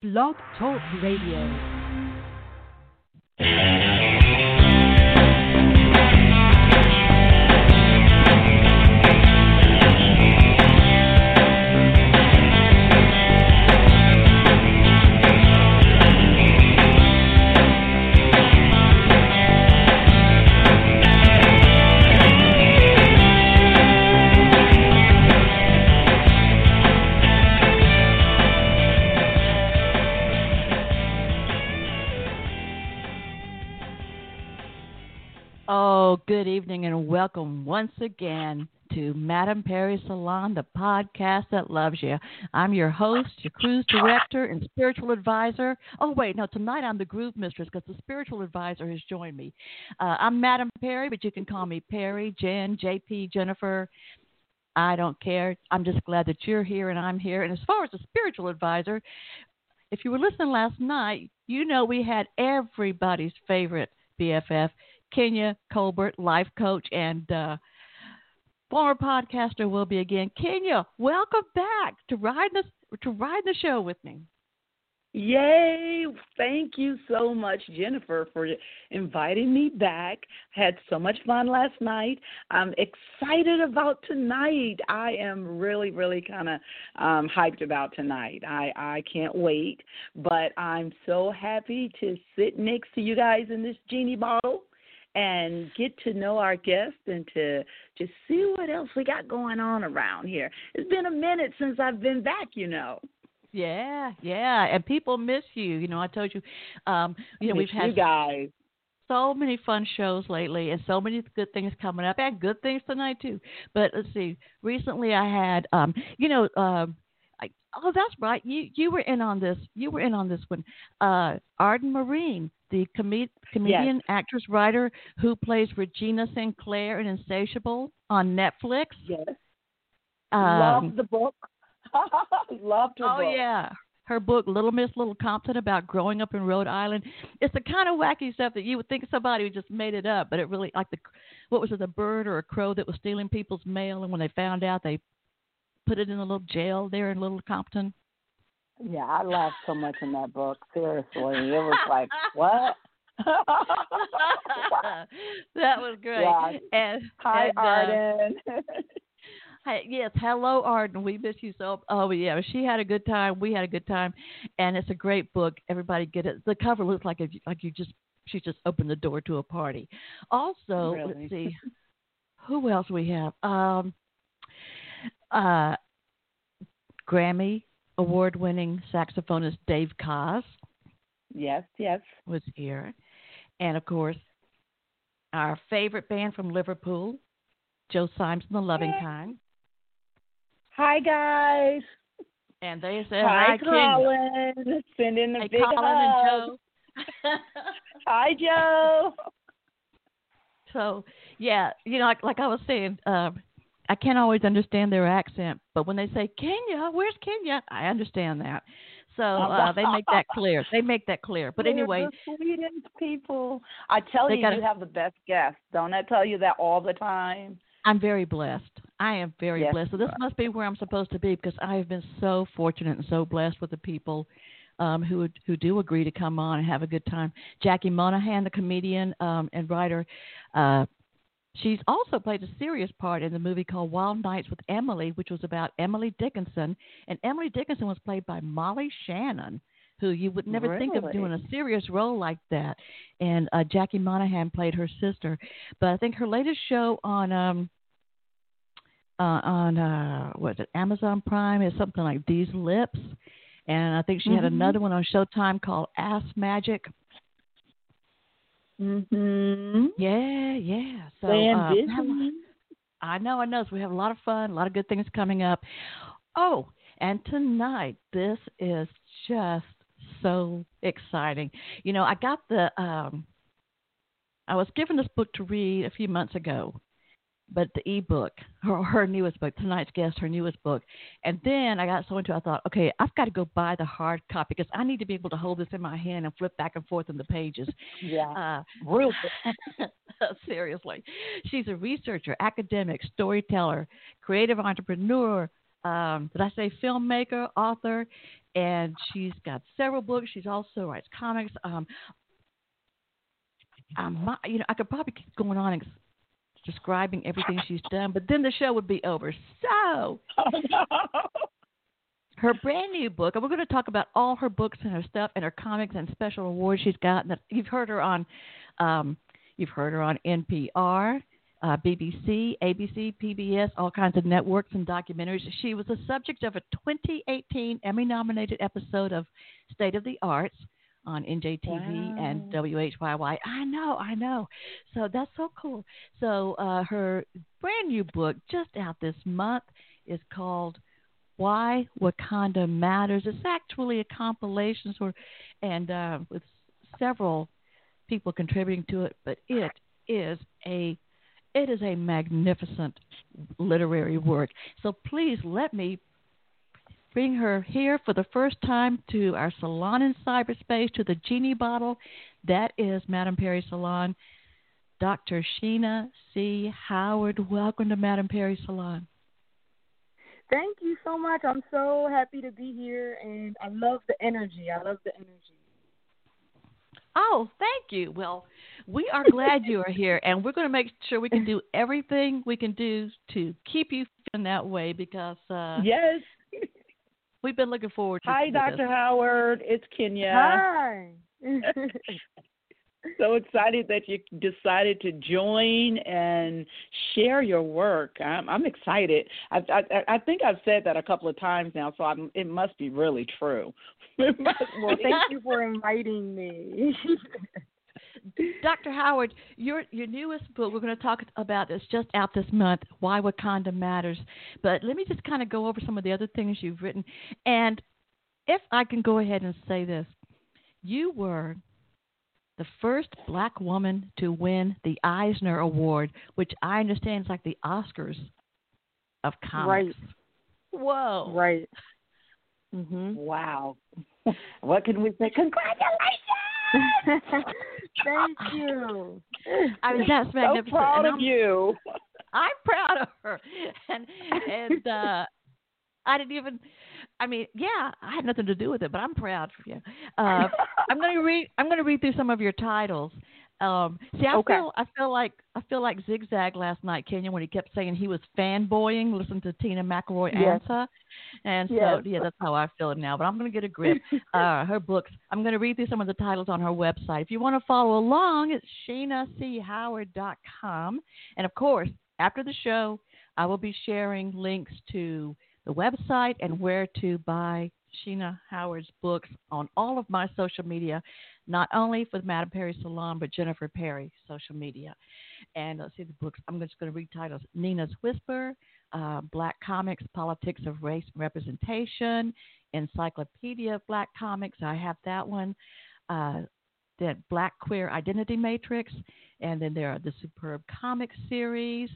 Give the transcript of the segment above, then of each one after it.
Blog Talk Radio. Good evening and welcome once again to Madame Perry Salon, the podcast that loves you. I'm your host, your cruise director, and spiritual advisor. Oh, wait, no, tonight I'm the groove mistress because the spiritual advisor has joined me. Uh, I'm Madame Perry, but you can call me Perry, Jen, JP, Jennifer. I don't care. I'm just glad that you're here and I'm here. And as far as the spiritual advisor, if you were listening last night, you know we had everybody's favorite BFF, Kinia Colbert, life coach and uh, former podcaster will be again. Kinia, welcome back to ride the to ride the show with me. Yay! Thank you so much, Jennifer, for inviting me back. Had so much fun last night. I'm excited about tonight. I am really, really kind of um, hyped about tonight. I I can't wait. But I'm so happy to sit next to you guys in this genie bottle and get to know our guests and to just see what else we got going on around here. It's been a minute since I've been back, you know. Yeah, yeah, and people miss you. You know, I told you, um, you know, we've had you guys so many fun shows lately, and so many good things coming up. Had good things tonight too. But let's see. Recently, I had, um, you know, um, I, oh, that's right. You you were in on this. You were in on this one. Uh, Arden Myrin, the com- comedian, yes. actress, writer who plays Regina Sinclair in Insatiable on Netflix. Yes. Um, Love the book. Loved her oh book. yeah. Her book, Little Miss Little Compton, about growing up in Rhode Island. It's the kind of wacky stuff that you would think somebody just made it up, but it really, like the, what was it, a bird or a crow that was stealing people's mail, and when they found out, they put it in a little jail there in Little Compton. Yeah, I laughed so much in that book. Seriously, it was like what? that was great. Yeah. And Hi, and, uh, Arden. Hi, yes, hello, Arden. We miss you so. Oh, yeah, she had a good time. We had a good time, and it's a great book. Everybody get it. The cover looks like if, like you just she just opened the door to a party. Also, Really? let's see, who else we have? Um, uh, Grammy award-winning saxophonist Dave Koz yes, yes. was here, and of course, our favorite band from Liverpool, Joe Symes and the Loving Kind. Hi, guys. And they said, Hi, hi. Colin. Sending a Hey, big Colin hug. Joe. Hi, Joe. so, yeah, you know, like, like I was saying, um, I can't always understand their accent, but when they say Kinia, where's Kinia? I understand that. So uh, they make that clear. They make that clear. But They're anyway, the sweetest people. I tell you, gotta- you have the best guests. Don't I tell you that all the time? I'm very blessed. I am very Yes, blessed. So this must be where I'm supposed to be because I have been so fortunate and so blessed with the people um, who who do agree to come on and have a good time. Jackie Monahan, the comedian um, and writer, uh, she's also played a serious part in the movie called Wild Nights with Emily, which was about Emily Dickinson, and Emily Dickinson was played by Molly Shannon. Who you would never think of doing a serious role like that, and uh, Jackie Monahan played her sister. But I think her latest show on um, uh, on uh, what is it Amazon Prime is something like These Lips, and I think she had Mhm. another one on Showtime called Ass Magic. Mm-hmm. Yeah, yeah. So uh, we have- Disney. I know, I know. So we have a lot of fun, a lot of good things coming up. Oh, and tonight this is just so exciting. You know, I got the um I was given this book to read a few months ago, but the ebook, her her newest book, tonight's guest, her newest book, and then I got so into it, I thought, okay, I've got to go buy the hard copy because I need to be able to hold this in my hand and flip back and forth in the pages. Yeah. Uh, Real seriously, she's a researcher, academic, storyteller, creative entrepreneur. Um, did I say filmmaker, author, and she's got several books. She's also writes comics. Um, um, you know, I could probably keep going on and describing everything she's done, but then the show would be over. So, oh, no. her brand new book, and we're going to talk about all her books and her stuff and her comics and special awards she's gotten. You've heard her on, um, you've heard her on NPR. Uh, BBC, ABC, PBS, all kinds of networks and documentaries. She was the subject of a 2018 Emmy nominated episode of State of the Arts on NJTV wow. and WHYY. I know, I know. So that's so cool. So uh, her brand new book, just out this month, is called Why Wakanda Matters. It's actually a compilation, sort, of, and uh, with several people contributing to it, but it is a it is a magnificent literary work. So please let me bring her here for the first time to our salon in cyberspace, to the genie bottle. That is Madame Perry Salon. Dr. Sheena C. Howard, welcome to Madame Perry Salon. Thank you so much. I'm so happy to be here, and I love the energy. I love the energy. Oh, thank you. Well, we are glad you are here, and we're going to make sure we can do everything we can do to keep you in that way because uh, yes, We've been looking forward to Hi, Dr. This. Howard. It's Kinia. Hi. so excited that you decided to join and share your work. I'm, I'm excited. I, I, I think I've said that a couple of times now, so I'm, it must be really true. well, thank you for inviting me. Dr. Howard, your your newest book, we're going to talk about this just out this month, Why Wakanda Matters. But let me just kind of go over some of the other things you've written. And if I can go ahead and say this, you were the first black woman to win the Eisner Award, which I understand is like the Oscars of comics. Right. Whoa. Right. Mm-hmm. Wow. what can we say? Congratulations! Thank you. I mean, that's magnificent. So proud of you. I'm proud of her, and and uh, I didn't even. I mean, yeah, I had nothing to do with it, but I'm proud for you. Uh, I'm going to read. I'm going to read through some of your titles. Um, see, I okay. feel I feel like I feel like Zigzag last night, Kinia, when he kept saying he was fanboying, listen to Tina McElroy yes. answer, and yes. so yeah, that's how I feel now. But I'm going to get a grip. uh, her books. I'm going to read through some of the titles on her website. If you want to follow along, it's SheenaCHoward.com, and of course, after the show, I will be sharing links to the website and where to buy Sheena Howard's books on all of my social media not only for Madame Perry Salon, but Jennifer Perry social media. And let's see the books. I'm just going to read titles Nina's Whisper, uh, Black Comics, Politics of Race and Representation, Encyclopedia of Black Comics. I have that one. Uh, the Black Queer Identity Matrix. And then there are the Superb Comics series.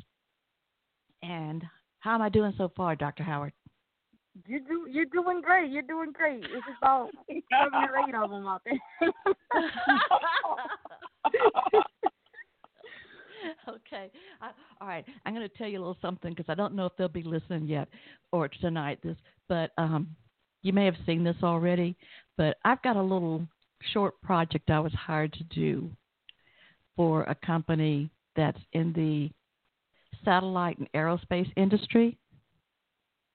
And how am I doing so far, Dr. Howard? You do. You're doing great. You're doing great. It's about seven or eight of them out there. okay. I, all right. I'm going to tell you a little something because I don't know if they'll be listening yet or tonight. This, but um, you may have seen this already. But I've got a little short project I was hired to do for a company that's in the satellite and aerospace industry.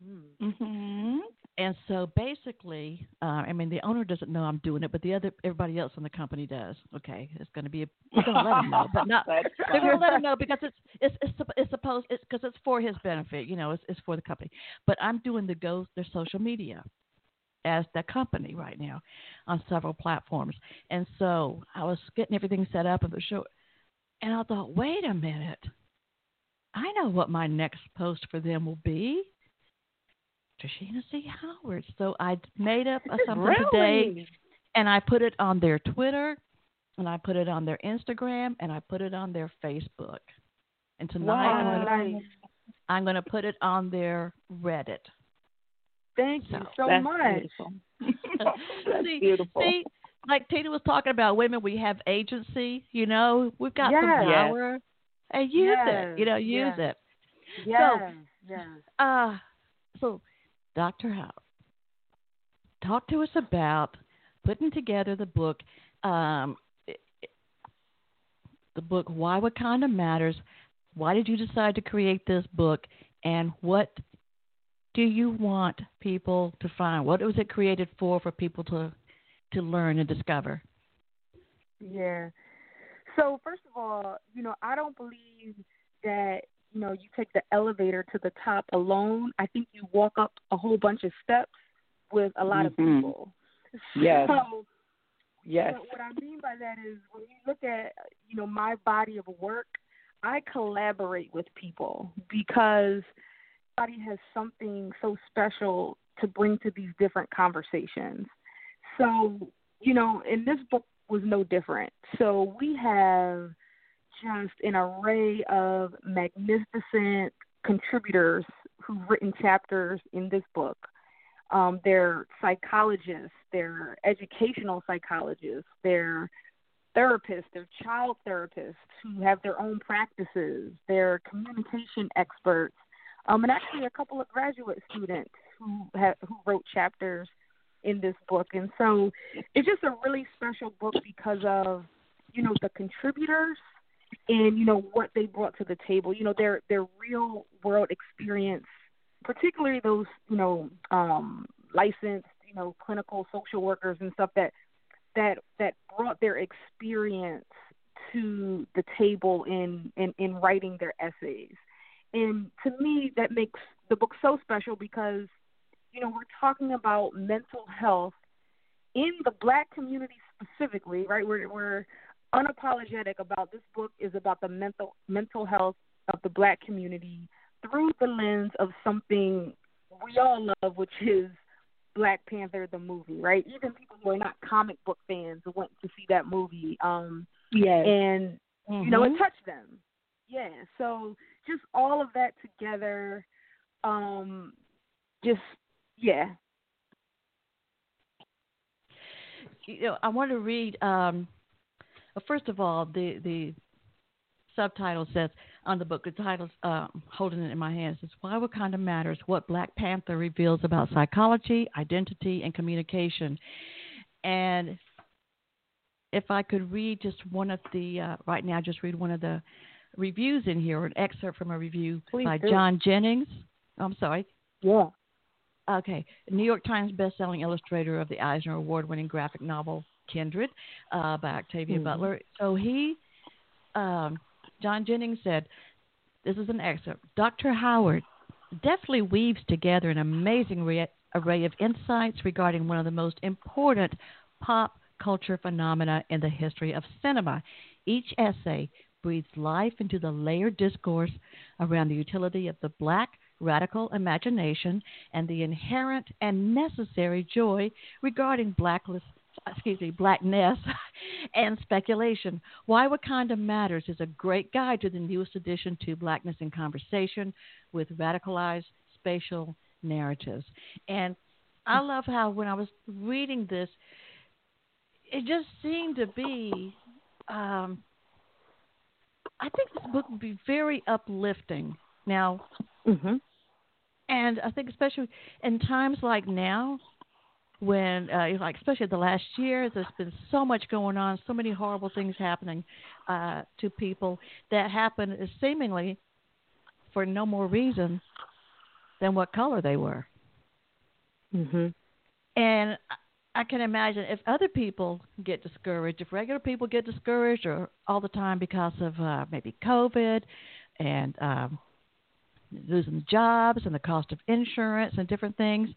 Mm-hmm. And so basically, uh, I mean, the owner doesn't know I'm doing it, but the other everybody else in the company does. Okay, it's going to be a, we're going to let him know, but not they're going to let him know because it's it's it's, it's supposed it's because it's for his benefit. You know, it's it's for the company. But I'm doing the go their social media as the company right now on several platforms, and so I was getting everything set up and the show, and I thought, wait a minute, I know what my next post for them will be Sheena C. Howard. So I made up something really? today, and I put it on their Twitter, and I put it on their Instagram, and I put it on their Facebook. And tonight wow. I'm going to I'm to put it on their Reddit. Thank you so much. Beautiful. that's see, beautiful. See, like Tina was talking about women, we have agency. You know, we've got yes. some power, and use yes. it. You know, use yes. it. Yes. So, yes. uh, so Dr. Howard, talk to us about putting together the book. Um, the book Why Wakanda Matters. Why did you decide to create this book, and what do you want people to find? What was it created for for people to to learn and discover? Yeah. So first of all, you know, I don't believe that you know you take the elevator to the top alone. I think you walk up a whole bunch of steps with a lot mm-hmm. of people. Yes. So, yes. What, what I mean by that is when you look at you know my body of work, I collaborate with people because everybody has something so special to bring to these different conversations. So, you know, and this book was no different. So we have just an array of magnificent contributors who've written chapters in this book. Um, they're psychologists, they're educational psychologists, they're therapists, they're child therapists who have their own practices, they're communication experts, um, and actually a couple of graduate students who have, who wrote chapters in this book. And so it's just a really special book because of you know the contributors and you know what they brought to the table. You know their their real world experience, particularly those you know um, licensed you know clinical social workers and stuff that that that brought their experience to the table in in, in writing their essays. And to me, that makes the book so special because, you know, we're talking about mental health in the black community specifically, right? We're, we're unapologetic about this book is about the mental mental health of the black community through the lens of something we all love, which is Black Panther the movie, right? Even people who are not comic book fans went to see that movie. Um yes. and mm-hmm. you know, it touched them. Yeah. So just all of that together, um, just yeah. You know, I want to read. Um, well, first of all, the the subtitle says on the book, the title's uh, holding it in my hands. It's Why Wakanda Matters: What Black Panther Reveals About Psychology, Identity, and Communication. And if I could read just one of the uh, right now, just read one of the reviews in here, an excerpt from a review Please by do. John Jennings. I'm sorry. Yeah. Okay, New York Times best-selling illustrator of the Eisner Award-winning graphic novel Kindred uh, by Octavia Mm-hmm. Butler. So he, um, John Jennings said, "This is an excerpt. Dr. Howard deftly weaves together an amazing re- array of insights regarding one of the most important pop culture phenomena in the history of cinema. Each essay breathes life into the layered discourse around the utility of the black radical imagination and the inherent and necessary joy regarding blackless excuse me, blackness and speculation. Why Wakanda Matters is a great guide to the newest addition to Blackness in Conversation with radicalized spatial narratives. And I love how when I was reading this, it just seemed to be um, I think this book would be very uplifting. Now, Mhm. and I think especially in times like now, when uh, like especially the last year, there's been so much going on, so many horrible things happening uh, to people that happen seemingly for no more reason than what color they were. Mhm. And I- I can imagine if other people get discouraged, if regular people get discouraged or all the time because of uh, maybe COVID and um, losing jobs and the cost of insurance and different things,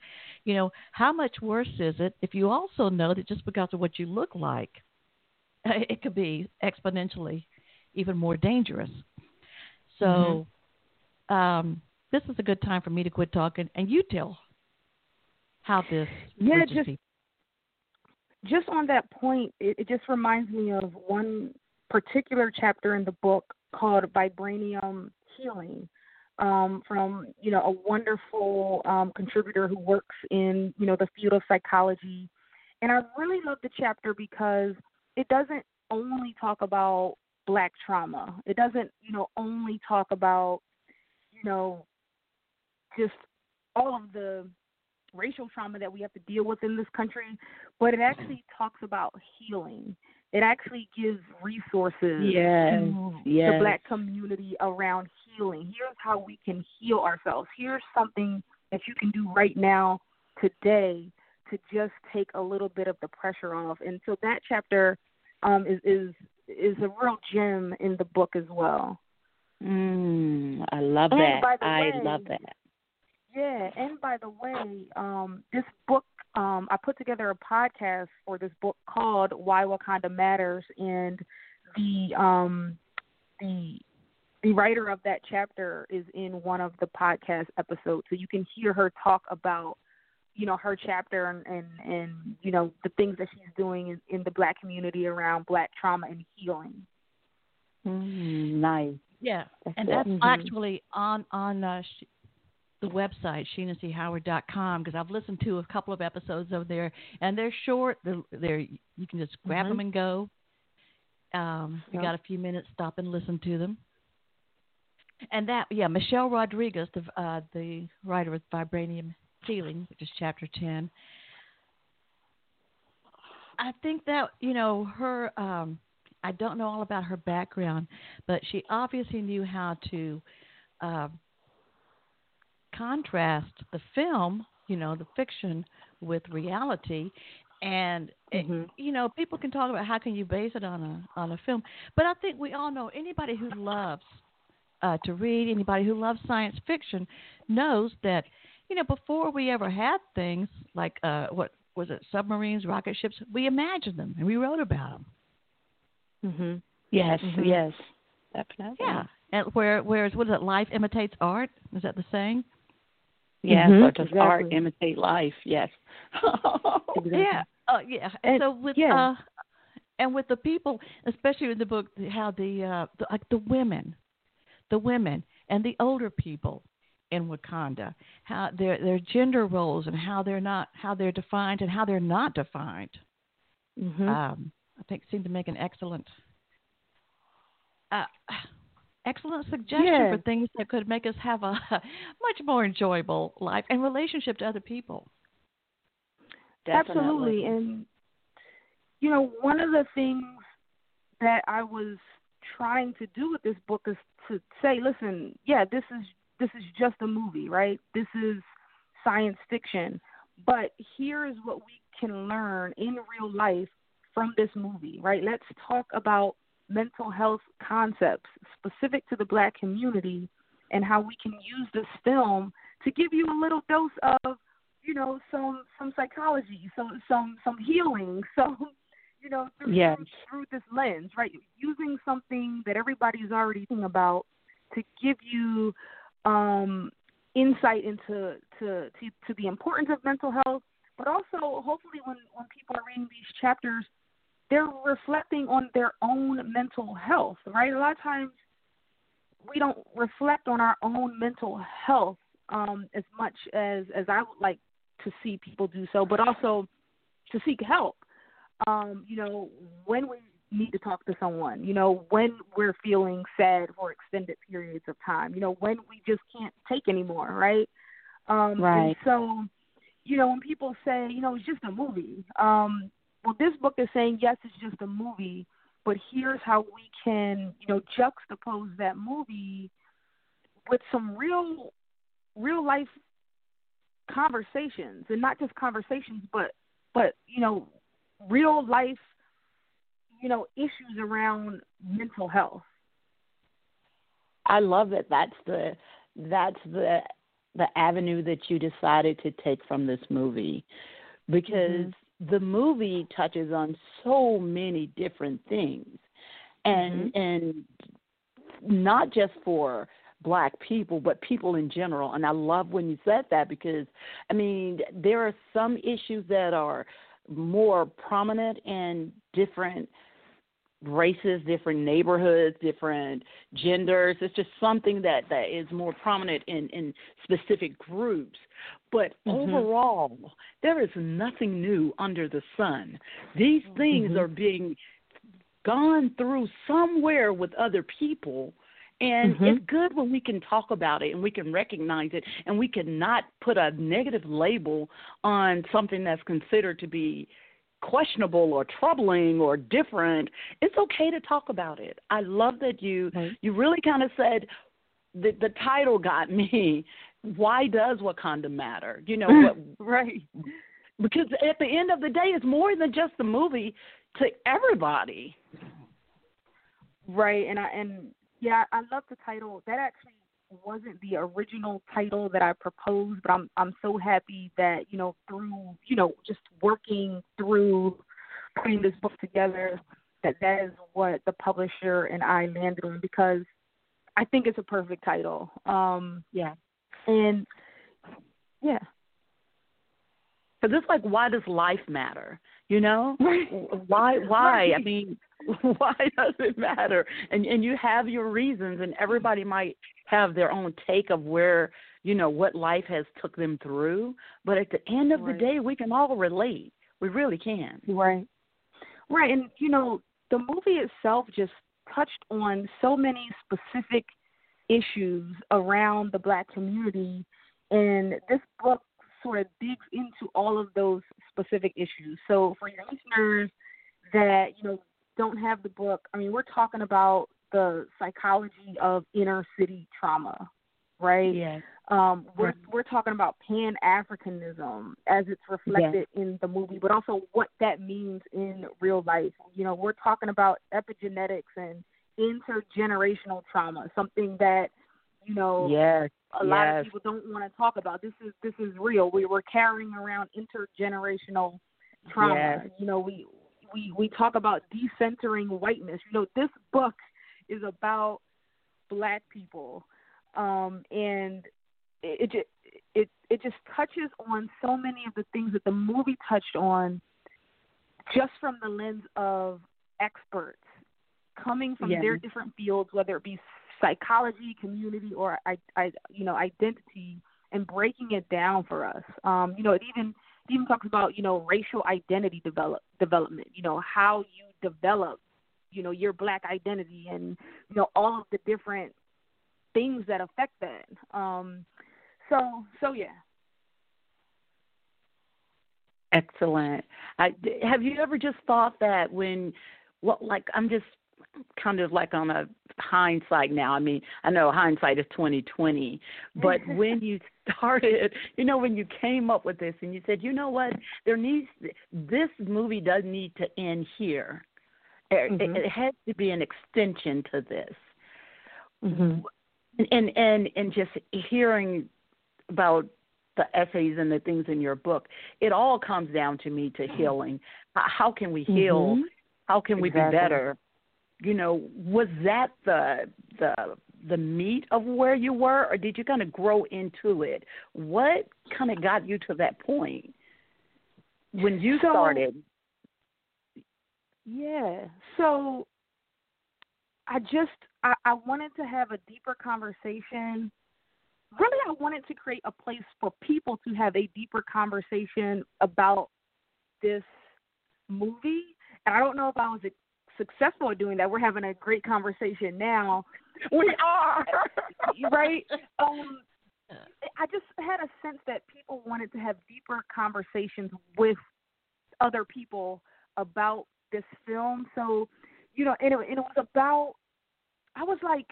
you know, how much worse is it if you also know that just because of what you look like, it could be exponentially even more dangerous. So, um, this is a good time for me to quit talking and you tell how this Yeah, just just on that point, it, it just reminds me of one particular chapter in the book called Vibranium Healing um, from you know a wonderful um, contributor who works in you know the field of psychology, and I really love the chapter because it doesn't only talk about black trauma. It doesn't you know only talk about you know just all of the racial trauma that we have to deal with in this country, but it actually talks about healing. It actually gives resources yes, to yes. the black community around healing. Here's how we can heal ourselves. Here's something that you can do right now, today, to just take a little bit of the pressure off. And so that chapter um, is is is a real gem in the book as well. Mm, I love And that. I way- love that. Yeah, and by the way, um, this book um, I put together a podcast for this book called Why Wakanda Matters, and the um, the the writer of that chapter is in one of the podcast episodes, so you can hear her talk about you know her chapter and and, and you know the things that she's doing in, in the black community around black trauma and healing. Mm, nice. Yeah, That's and it. that's Mhm. actually on on uh, sh- the website sheenachoward.com because I've listened to a couple of episodes over there, and they're short. They're, they're you can just grab Mhm. them and go. Um, if you got a few minutes, stop and listen to them. And that, yeah, Michelle Rodriguez, the uh, the writer of Vibranium Healing, which is chapter ten. I think that you know her. Um, I don't know all about her background, but she obviously knew how to uh, contrast the film, you know, the fiction with reality. And it- Mhm. you know, people can talk about how can you base it on a on a film, but I think we all know anybody who loves uh, to read, anybody who loves science fiction, knows that you know before we ever had things like uh, what was it, submarines, rocket ships, we imagined them and we wrote about them. Mhm. Yes, Mhm. yes. Definitely. Yeah. And where whereas what is it? Life imitates art. Is that the saying? Yes, Mhm, or does art exactly. imitate life? Yes. Exactly. Yeah. Oh yeah. And- so with yeah. uh and with the people, especially in the book, how the uh the, like the women, the women and the older people in Wakanda, how their their gender roles and how they're not how they're defined and how they're not defined. Mhm. Um, I think seemed to make an excellent uh, excellent suggestion Yeah. for things that could make us have a much more enjoyable life and relationship to other people. Definitely. Absolutely. And you know, one of the things that I was trying to do with this book is to say, listen, yeah, this is this is just a movie, right? This is science fiction. But here is what we can learn in real life from this movie, right? Let's talk about mental health concepts specific to the black community and how we can use this film to give you a little dose of you know some some psychology some some some healing some you know through, Yes. through, through this lens right using something that everybody's already thinking about to give you um insight into to, to to the importance of mental health but also hopefully when when people are reading these chapters they're reflecting on their own mental health right a lot of times we don't reflect on our own mental health um, as much as as I would like to see people do so, but also to seek help. Um, you know, when we need to talk to someone, you know, when we're feeling sad for extended periods of time, you know, when we just can't take anymore, right? Um, Right. So, you know, when people say, you know, it's just a movie, um, well, this book is saying, yes, it's just a movie, but here's how we can, you know, juxtapose that movie with some real, real life conversations, and not just conversations, but, but you know, real life, you know, issues around mental health. I love that. That's the that's the the avenue that you decided to take from this movie because mm-hmm. the movie touches on so many different things and mm-hmm. and not just for black people but people in general and I love when you said that because I mean there are some issues that are more prominent in different races, different neighborhoods, different genders. It's just something that that is more prominent in in specific groups. But Mhm. overall, there is nothing new under the sun. These things Mhm. are being gone through somewhere with other people And mm-hmm. it's good when we can talk about it and we can recognize it and we can not put a negative label on something that's considered to be questionable or troubling or different. It's okay to talk about it. I love that you right. you really kind of said the the title got me. Why does Wakanda matter? You know what right. Because at the end of the day it's more than just the movie to everybody. Right, and I and yeah, I love the title. That actually wasn't the original title that I proposed, but I'm I'm so happy that you know through you know just working through putting this book together that that is what the publisher and I landed on because I think it's a perfect title. Um yeah. And yeah. Because it's like, why does life matter? You know, why? Why? I mean, why does it matter? And and you have your reasons, and everybody might have their own take of where you know what life has took them through. But at the end of right. the day, we can all relate. We really can. Right. Right, and you know, the movie itself just touched on so many specific issues around the black community and this book sort of digs into all of those specific issues. So for your listeners that, you know, don't have the book, I mean, we're talking about the psychology of inner city trauma, right? Yes. Um, we're right. we're talking about Pan Africanism as it's reflected yes. in the movie, but also what that means in real life. You know, we're talking about epigenetics and intergenerational trauma, something that you know yes a yes. lot of people don't want to talk about. This is this is real. We were carrying around intergenerational trauma. Yes. You know, we we we talk about decentering whiteness. You know, this book is about black people, um, and it, it it it just touches on so many of the things that the movie touched on, just from the lens of experts coming from yes. their different fields, whether it be psychology, community, or I, I, you know, identity, and breaking it down for us. Um, you know, it even it even talks about you know racial identity develop development. You know how you develop, you know, your black identity, and you know all of the different things that affect that. Um, so so yeah. Excellent. I, have you ever just thought that when, what, like I'm just kind of like on a hindsight now. I mean, I know hindsight is twenty twenty, but when you started, you know, when you came up with this and you said, you know what, there needs this movie does need to end here. Mm-hmm. It, it has to be an extension to this. Mm-hmm. And and and just hearing about the essays and the things in your book, it all comes down to me to healing. How can we heal? Mm-hmm. How can we exactly. be better? you know, was that the the the meat of where you were, or did you kind of grow into it? What kind of got you to that point when you so, started? Yeah. So I just I, I wanted to have a deeper conversation. Really, I wanted to create a place for people to have a deeper conversation about this movie. And I don't know if I was successful at doing that. We're having a great conversation now. We are right. Um, I just had a sense that people wanted to have deeper conversations with other people about this film. So, you know, and it, and it was about. I was like,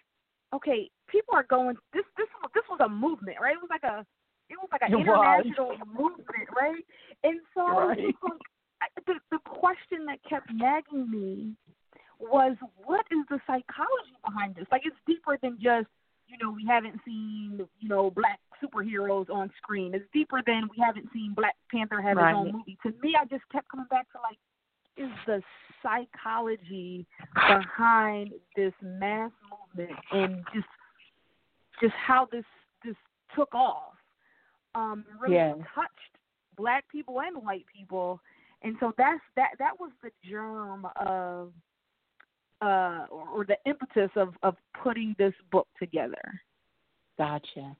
okay, people are going. This this this was a movement, right? It was like a it was like an international movement, right? And so right. like, the the question that kept nagging me was what is the psychology behind this? Like it's deeper than just, you know, we haven't seen, you know, black superheroes on screen. It's deeper than we haven't seen Black Panther have right. his own movie. To me I just kept coming back to like is the psychology behind this mass movement and just just how this this took off. Um really yeah. touched black people and white people. And so that's that that was the germ of uh, or, or the impetus of, of putting this book together. Gotcha.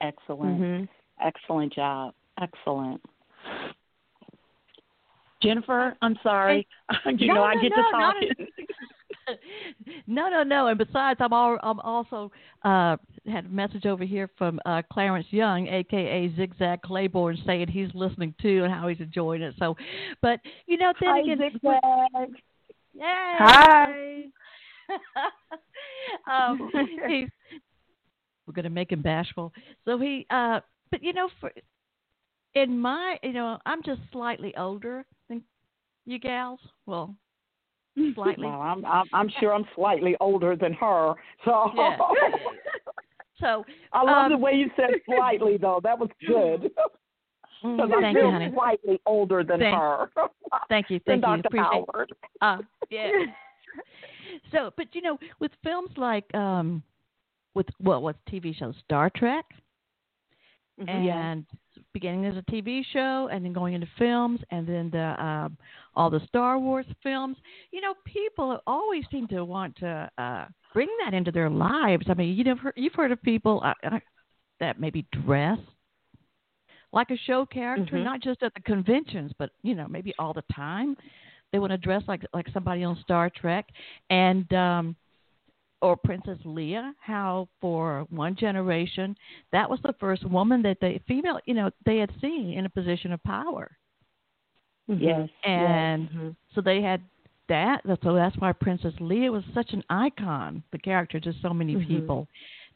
Excellent. Mm-hmm. Excellent job. Excellent. Jennifer, I'm sorry. you no, know no, I get no, to talking. No, no, no. And besides, I'm all, I'm also uh, had a message over here from uh, Clarence Young, aka Zigzag Claiborne, saying he's listening too and how he's enjoying it. So, but you know, then Hi, again, Zigzag. Yay! Hi. um, he's we're gonna make him bashful. So he, uh, but you know, for in my, you know, I'm just slightly older than you gals. Well, slightly. Well, I'm, I'm I'm sure I'm slightly older than her. So Yeah. So I love um, the way you said slightly though. That was good. Because I thank you, honey. slightly older than Thank- her. Thank you, than thank you. Dr. Appreciate. Howard. Uh, yeah. so, but you know, with films like um, with well, what's TV shows, Star Trek, Mm-hmm. and beginning as a TV show, and then going into films, and then the um, all the Star Wars films. You know, people always seem to want to uh, bring that into their lives. I mean, you know, you've heard of people uh, uh, that maybe dress like a show character, Mhm. not just at the conventions, but you know, maybe all the time. They want to dress like like somebody on Star Trek, and um, or Princess Leia. How for one generation, that was the first woman that they female, you know, they had seen in a position of power, Yes. and yes. Mhm. so they had that. So that's why Princess Leia was such an icon, the character to so many Mhm. people.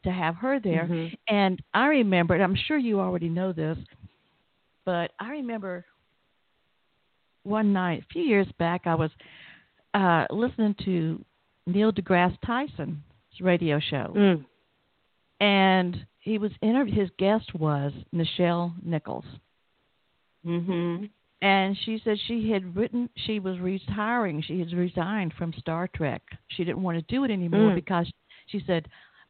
To have her there, Mhm. and I remember, and I'm sure you already know this, but I remember one night, a few years back, I was uh, listening to Neil deGrasse Tyson's radio show, Mm. and he was interv- his guest was Nichelle Nichols, Mm-hmm. and she said she had written she was retiring, she had resigned from Star Trek. She didn't want to do it anymore Mm. because she said.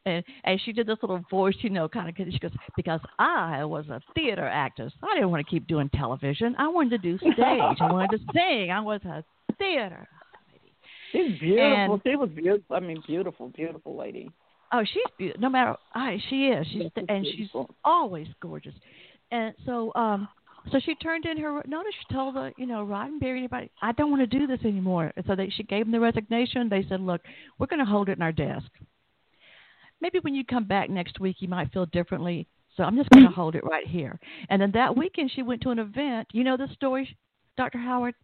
And, and she did this little voice, you know, kind of. She goes, "Because I was a theater actress, I didn't want to keep doing television. I wanted to do stage. I wanted to sing. I was a theater lady. She's beautiful. And- she was beautiful. I mean, beautiful, beautiful lady. Oh, she's beautiful. No matter, I she is. She's and she's always gorgeous. And so, um, so she turned in her notice. She told the, you know, Roddenberry anybody, I don't want to do this anymore. And so they, she gave them the resignation. They said, look, we're going to hold it in our desk. Maybe when you come back next week, you might feel differently. So I'm just going to hold it right here. And then that weekend, she went to an event. You know the story, Dr. Howard?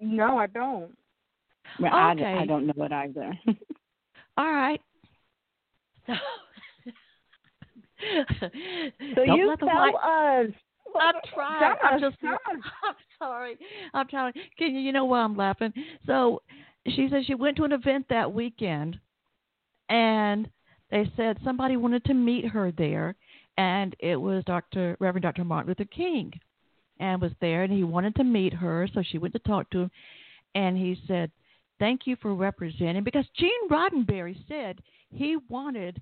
No, I don't. Well, I, Okay. I don't know it either. All right. So, so Don't you let the tell white- us. I'm trying. I'm just. gosh. I'm sorry. I'm trying. Can you? You know why I'm laughing? So, she says she went to an event that weekend, and they said somebody wanted to meet her there, and it was Dr. Reverend Dr. Martin Luther King, and was there, and he wanted to meet her, so she went to talk to him, and he said, "Thank you for representing," because Gene Roddenberry said he wanted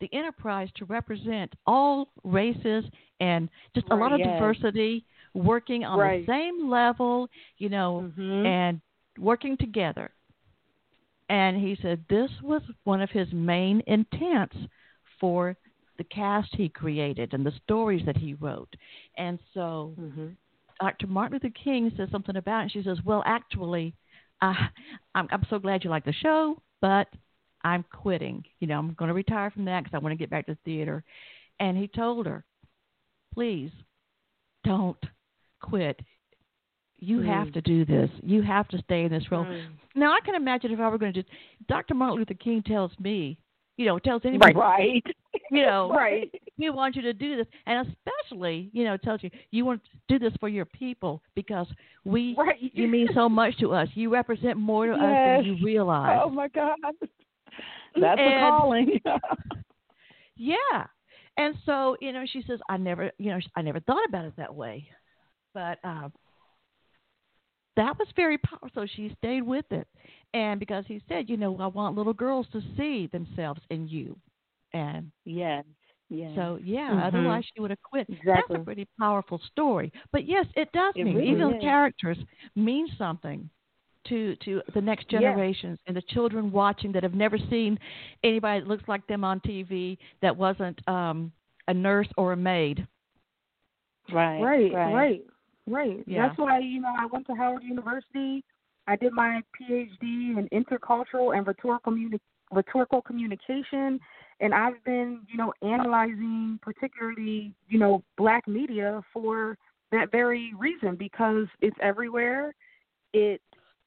the enterprise to represent all races and just a lot of yes. diversity working on Right. the same level, you know, Mhm. and working together. And he said this was one of his main intents for the cast he created and the stories that he wrote. And so Mhm. Dr. Martin Luther King says something about it. And she says, "Well, actually, uh, I'm I'm so glad you like the show, but I'm quitting. You know, I'm going to retire from that because I want to get back to theater." And he told her, "Please, don't quit. You have Mm. to do this. You have to stay in this role." Mm. Now, I can imagine if I were going to just Dr. Martin Luther King tells me, you know, tells anybody, Right. you know, Right. we want you to do this, and especially, you know, tells you you want to do this for your people because we, Right. you mean so much to us. You represent more to us than you realize. Oh my God. That's a calling. Yeah, and so you know, she says, I never, you know, I never thought about it that way, but uh, that was very powerful. So she stayed with it, and because he said, you know, I want little girls to see themselves in you, and yeah. Yes. So yeah, Mhm. otherwise she would have quit. Exactly. That's a pretty powerful story. But yes, it does It mean really even is. characters mean something to to the next Yeah. generations and the children watching that have never seen anybody that looks like them on TV that wasn't um a nurse or a maid. right. Right, Right. right, right. Yeah. That's why you know I went to Howard University. I did my PhD in intercultural and rhetorical, communi- rhetorical communication, and I've been, you know, analyzing particularly, you know, black media for that very reason because it's everywhere. It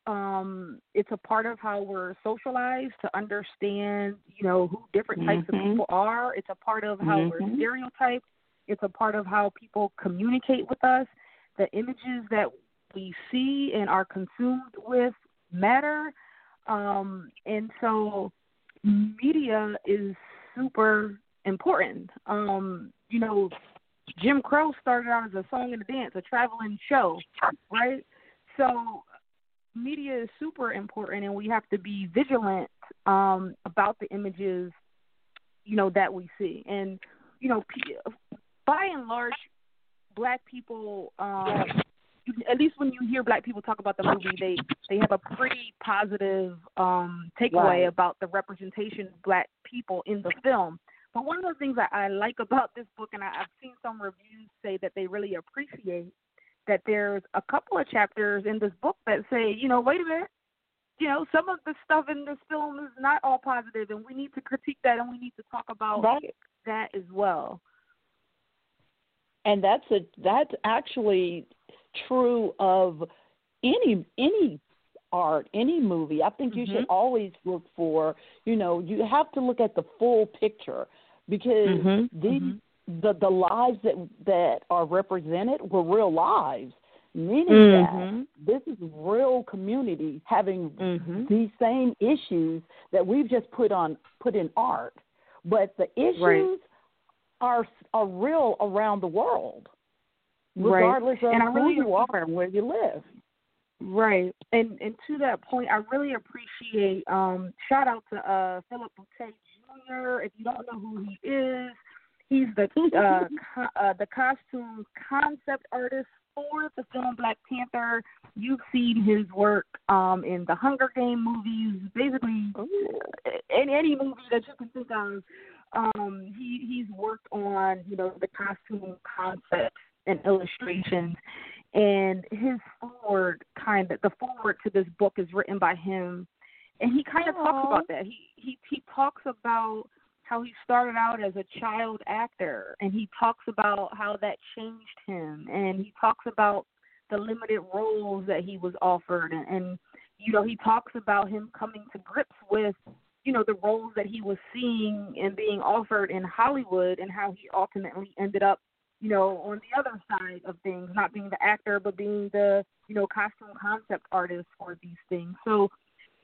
um it's a part of how we're socialized to understand, you know, who different types mm-hmm. of people are. It's a part of how mm-hmm. we're stereotyped. It's a part of how people communicate with us. The images that we see and are consumed with matter. Um, and so media is super important. Um, you know, Jim Crow started out as a song and a dance, a traveling show, right? So media is super important and we have to be vigilant um, about the images, you know, that we see. And, you know, by and large, black people um, at least when you hear black people talk about the movie, they they have a pretty positive um takeaway right. about the representation of black people in the film. But one of the things I, I like about this book, and I, I've seen some reviews say that they really appreciate that there's a couple of chapters in this book that say, you know, wait a minute, you know, some of the stuff in this film is not all positive, and we need to critique that, and we need to talk about right. that as well. And that's a that's actually true of any any art, any movie. I think you mm-hmm. should always look for, you know, you have to look at the full picture because mm-hmm. these mm-hmm. the the lives that that are represented were real lives. Meaning mm-hmm. that this is real community having mm-hmm. these same issues that we've just put on put in art, but the issues right. Are are real around the world regardless right. of and who you are and where you live. Right. And and to that point, I really appreciate um shout out to uh Philip Boutte Jr. If you don't know who he is, he's the uh, co- uh the costume concept artist for the film Black Panther. You've seen his work um in the Hunger Game movies, basically in any movie that you can think of. Um he he's worked on, you know, the costume concepts and illustrations. And his foreword kind of the foreword to this book is written by him, and he kind of Aww. talks about that. He he he talks about how he started out as a child actor, and he talks about how that changed him, and he talks about the limited roles that he was offered, and, and you know he talks about him coming to grips with you know the roles that he was seeing and being offered in Hollywood, and how he ultimately ended up you know, on the other side of things, not being the actor, but being the, you know, costume concept artist for these things. So,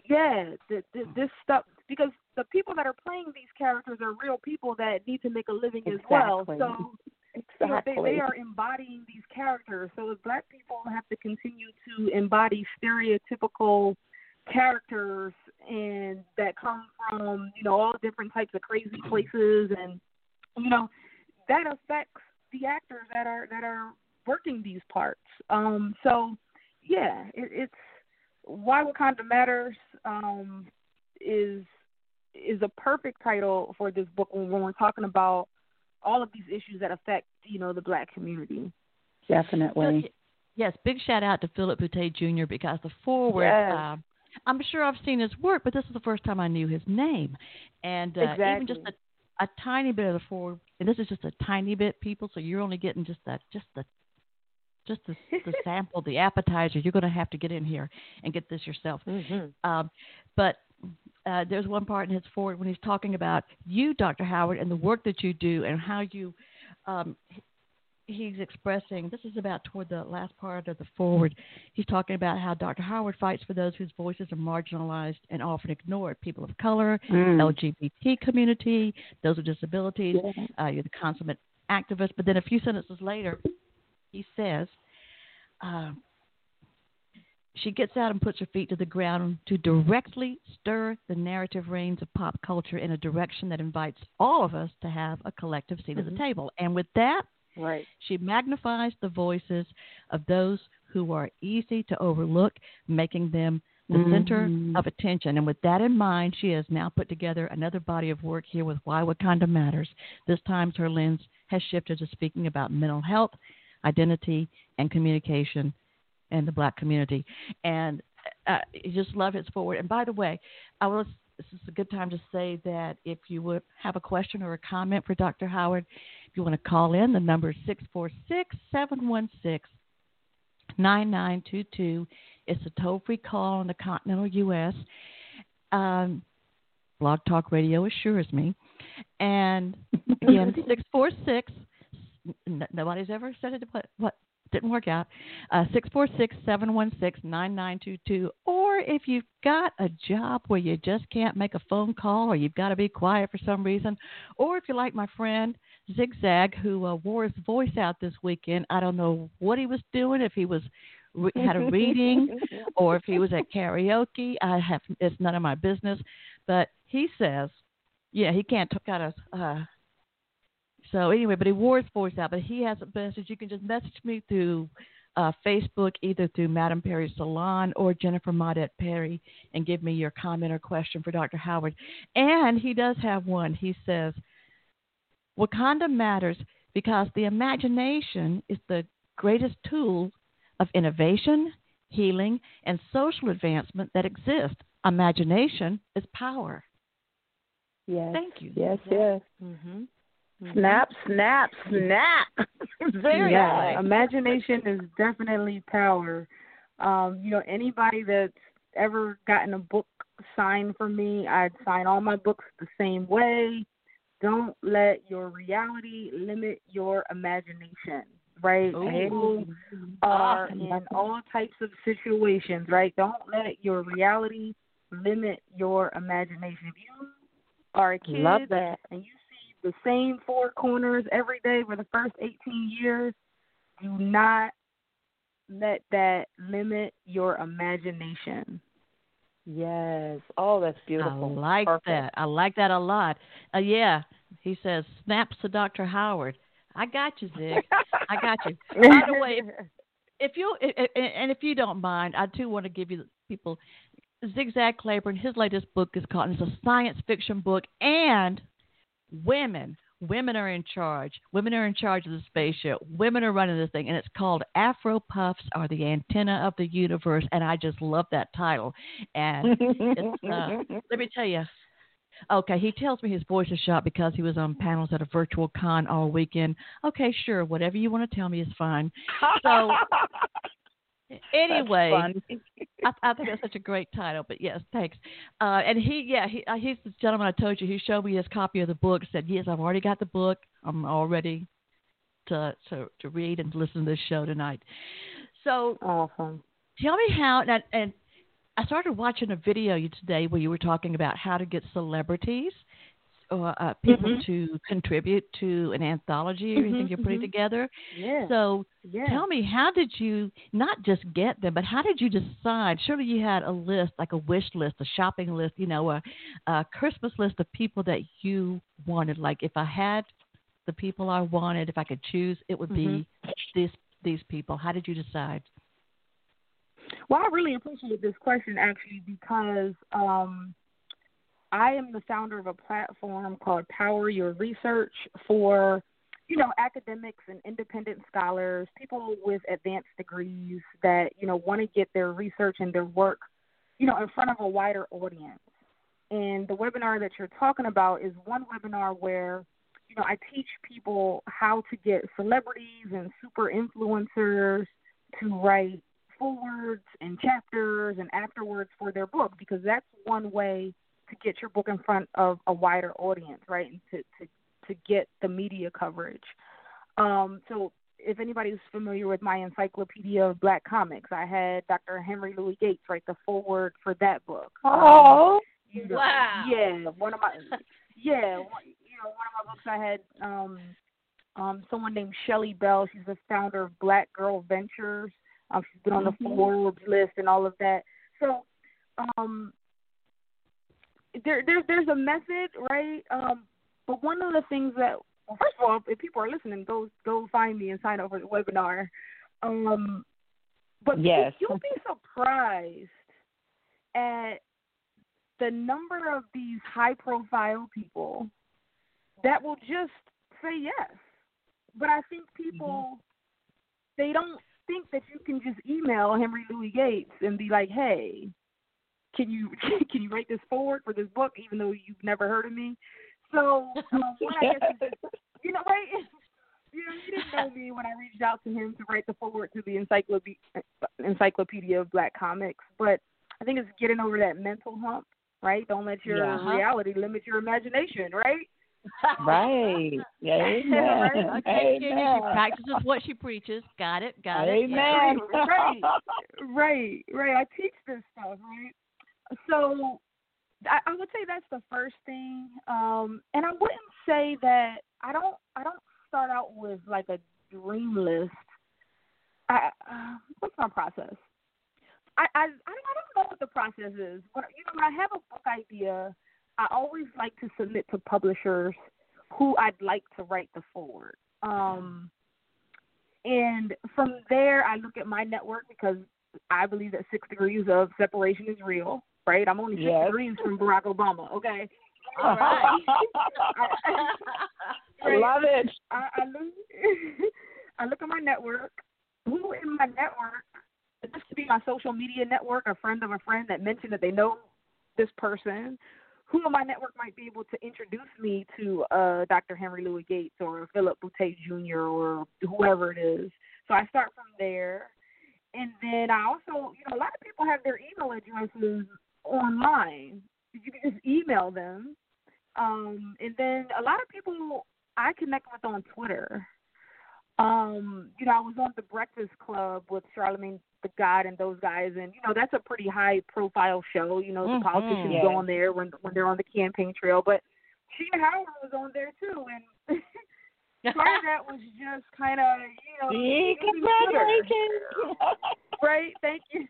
yeah, the, the, this stuff, because the people that are playing these characters are real people that need to make a living exactly. as well. So, exactly. you know, they, they are embodying these characters. So, if black people have to continue to embody stereotypical characters and that come from, you know, all different types of crazy places and, you know, that affects the actors that are that are working these parts. Um, so yeah, it, it's why Wakanda matters um, is is a perfect title for this book when, when we're talking about all of these issues that affect you know the black community. Definitely. Yes, big shout out to Philip Boutte Jr. because the foreword. Yes. Uh, I'm sure I've seen his work, but this is the first time I knew his name, and uh, exactly. even just a a tiny bit of the foreword, and this is just a tiny bit, people. So you're only getting just that, just the, just the, the sample, the appetizer. You're going to have to get in here and get this yourself. Mm-hmm. Um, but uh, there's one part in his foreword when he's talking about you, Dr. Howard, and the work that you do, and how you um, he's expressing this is about toward the last part of the foreword. He's talking about how Dr. Howard fights for those whose voices are marginalized and often ignored people of color, mm. LGBT community, those with disabilities. Yeah. Uh, you're the consummate activist. But then a few sentences later, he says, uh, she gets out and puts her feet to the ground to directly stir the narrative reins of pop culture in a direction that invites all of us to have a collective seat mm-hmm. at the table. And with that, Right. She magnifies the voices of those who are easy to overlook, making them the mm-hmm. center of attention. And with that in mind, she has now put together another body of work here with Why Wakanda Matters. This time, her lens has shifted to speaking about mental health, identity, and communication in the black community. And uh, just love his foreword. And by the way, I was. This is a good time to say that if you would have a question or a comment for Dr. Howard, if you want to call in, the number is six four six seven one six nine nine two two. It's a toll free call in the continental U.S. Um, Blog Talk Radio assures me. And again, 646, nobody's ever said it, but what didn't work out. Uh, six four six seven one six nine nine two two. Or if you've got a job where you just can't make a phone call, or you've got to be quiet for some reason, or if you like my friend Zigzag who uh, wore his voice out this weekend, I don't know what he was doing. If he was had a reading or if he was at karaoke. I have it's none of my business. But he says, yeah, he can't talk out of. Uh, so anyway, but he wore his voice out. But he has a message. You can just message me through uh, Facebook, either through Madame Perry Salon or Jennifer Maudette Perry, and give me your comment or question for Dr. Howard. And he does have one. He says, Wakanda matters because the imagination is the greatest tool of innovation, healing, and social advancement that exists. Imagination is power. Yes. Thank you. Yes, yes. Mm-hmm. Mm-hmm. Snap, snap, snap. Very yeah. nice. Imagination is definitely power. Um, you know, anybody that's ever gotten a book signed for me, I'd sign all my books the same way. Don't let your reality limit your imagination right? People ah. are in all types of situations, right? Don't let your reality limit your imagination. If you are a kid Love that. and you see the same four corners every day for the first 18 years, do not let that limit your imagination. Yes. Oh, that's beautiful. I like Perfect. that. I like that a lot. Uh, yeah, he says, snaps to Dr. Howard. I got you, Zig. I got you. By the way, if, you and if you don't mind, I do want to give you people Zigzag Claybourne. His latest book is called. It's a science fiction book, and women. Women are in charge. Women are in charge of the spaceship. Women are running this thing, and it's called Afro Puffs are the antenna of the universe. And I just love that title. And it's, uh, let me tell you, Okay, he tells me his voice is shot because he was on panels at a virtual con all weekend. Okay, sure, whatever you want to tell me is fine. So anyway, I, I think that's such a great title. But yes, thanks. Uh, and he, yeah, he, uh, he's the gentleman I told you. He showed me his copy of the book. Said, yes, I've already got the book. I'm all ready to to to read and listen to this show tonight. So awesome. Tell me how and, and I started watching a video you today where you were talking about how to get celebrities or uh, people mm-hmm. to contribute to an anthology or mm-hmm, anything you're putting mm-hmm. together. Yeah. So yeah. tell me, how did you not just get them, but how did you decide? Surely you had a list, like a wish list, a shopping list, you know, a, a Christmas list of people that you wanted. Like if I had the people I wanted, if I could choose, it would be Mm-hmm. these these people. How did you decide? Well, I really appreciate this question actually because um, I am the founder of a platform called Power Your Research for you know academics and independent scholars, people with advanced degrees that you know want to get their research and their work you know in front of a wider audience. And the webinar that you're talking about is one webinar where you know I teach people how to get celebrities and super influencers to write forewords and chapters and afterwards for their book because that's one way to get your book in front of a wider audience, right? And to to to get the media coverage. Um, so if anybody's familiar with my encyclopedia of black comics, I had Dr. Henry Louis Gates write the foreword for that book. Oh, um, you know, wow. Yeah, one of my yeah, one, you know, one of my books I had um um someone named Shelly Bell. She's the founder of Black Girl Ventures. Um, she's been on the Mhm. Forbes list and all of that. So, um, there, there's there's a method, right? Um, but one of the things that, well, first of all, if people are listening, go go find me and sign up for the webinar. Um, but Yes. you'll be surprised at the number of these high profile people that will just say yes. But I think people they don't think that you can just email Henry Louis Gates and be like, "Hey, can you can you write this foreword for this book, even though you've never heard of me?" So, um, what I guess is, you know, right? You know, he didn't know me when I reached out to him to write the foreword to the encyclopedia, encyclopedia of Black Comics. But I think it's getting over that mental hump, right? Don't let your Yeah. Reality limit your imagination, right? Right. Amen. Okay, Jenny, she practices what she preaches. Got it. Got it. Amen. Right. Right, right. I teach this stuff, right? So I, I would say that's the first thing. Um and I wouldn't say that I don't I don't start out with like a dream list. I uh, what's my process? I, I I don't know what the process is. But you know, when I have a book idea, I always like to submit to publishers who I'd like to write the foreword. Um and from there I look at my network because I believe that six degrees of separation is real, right? I'm only Yes. degrees from Barack Obama, okay? All right. I love it. I, I look I look at my network. Who in my network this could be my social media network, a friend of a friend that mentioned that they know this person. Who in my network might be able to introduce me to uh Dr. Henry Louis Gates or Philip Boutte Jr. or whoever it is. So I start from there. And then I also, you know, a lot of people have their email addresses online. You can just email them. Um, and then a lot of people I connect with on Twitter. Um, you know, I was on the Breakfast Club with Charlemagne the God and those guys, and you know that's a pretty high profile show. You know, the Mhm. politicians Yeah. go on there when when they're on the campaign trail, but Sheena Howard was on there too, and part of that was just kind of you know congratulations. right? Thank you,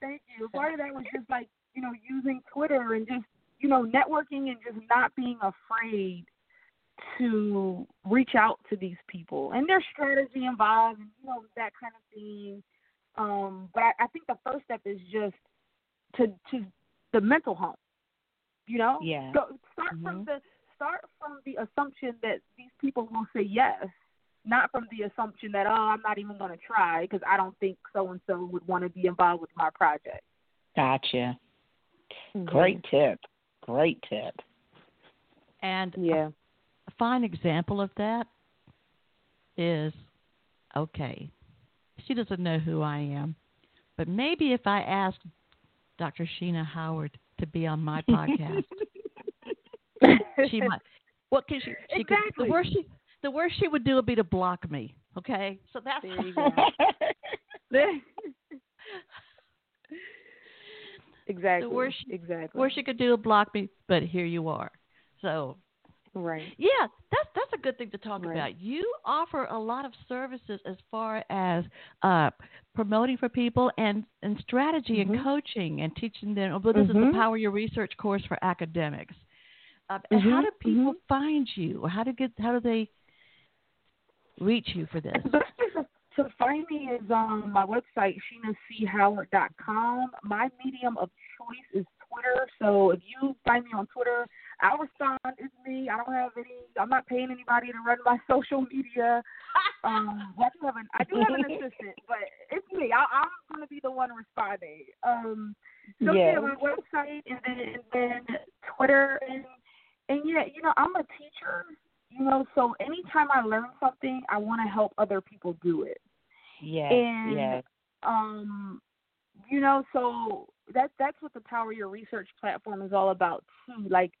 thank you. Part of that was just like you know using Twitter and just you know networking and just not being afraid to reach out to these people and their strategy involved and you know that kind of thing. Um, but I, I think the first step is just to to the mental hump. You know, Yeah. Go, start from Mhm. the start from the assumption that these people will say yes, not from the assumption that oh I'm not even going to try because I don't think so and so would want to be involved with my project. Gotcha. Mm-hmm. Great tip. Great tip. And Yeah. a fine example of that is okay, she doesn't know who I am, but maybe if I asked Dr. Sheena Howard to be on my podcast, she might. What can she? she could, Exactly. the worst she the worst she would do would be to block me. Okay, so that's There you go. exactly. Exactly. worst she could do would block me. But here you are. So right. Yeah, that's that's a good thing to talk Right. about. You offer a lot of services as far as uh, promoting for people and and strategy and Mhm. coaching and teaching them. Well, this is the Mhm. Power Your Research course for academics. Uh, and how do people mhm. find you? How do get how do they reach you for this? The best place to- find me is on my website, SheenaCHoward.com. My medium of choice is Twitter. So if you find me on Twitter, I'll respond. It's me. I don't have any. I'm not paying anybody to run my social media. Um, I do have an I do have an assistant, but it's me. I, I'm going to be the one responding. Um, so Yes. yeah, my website and then and then Twitter and and yeah, you know, I'm a teacher. You know, so anytime I learn something, I want to help other people do it. Yes. And yes. um, you know, so that that's what the Power Your Research platform is all about too. Like,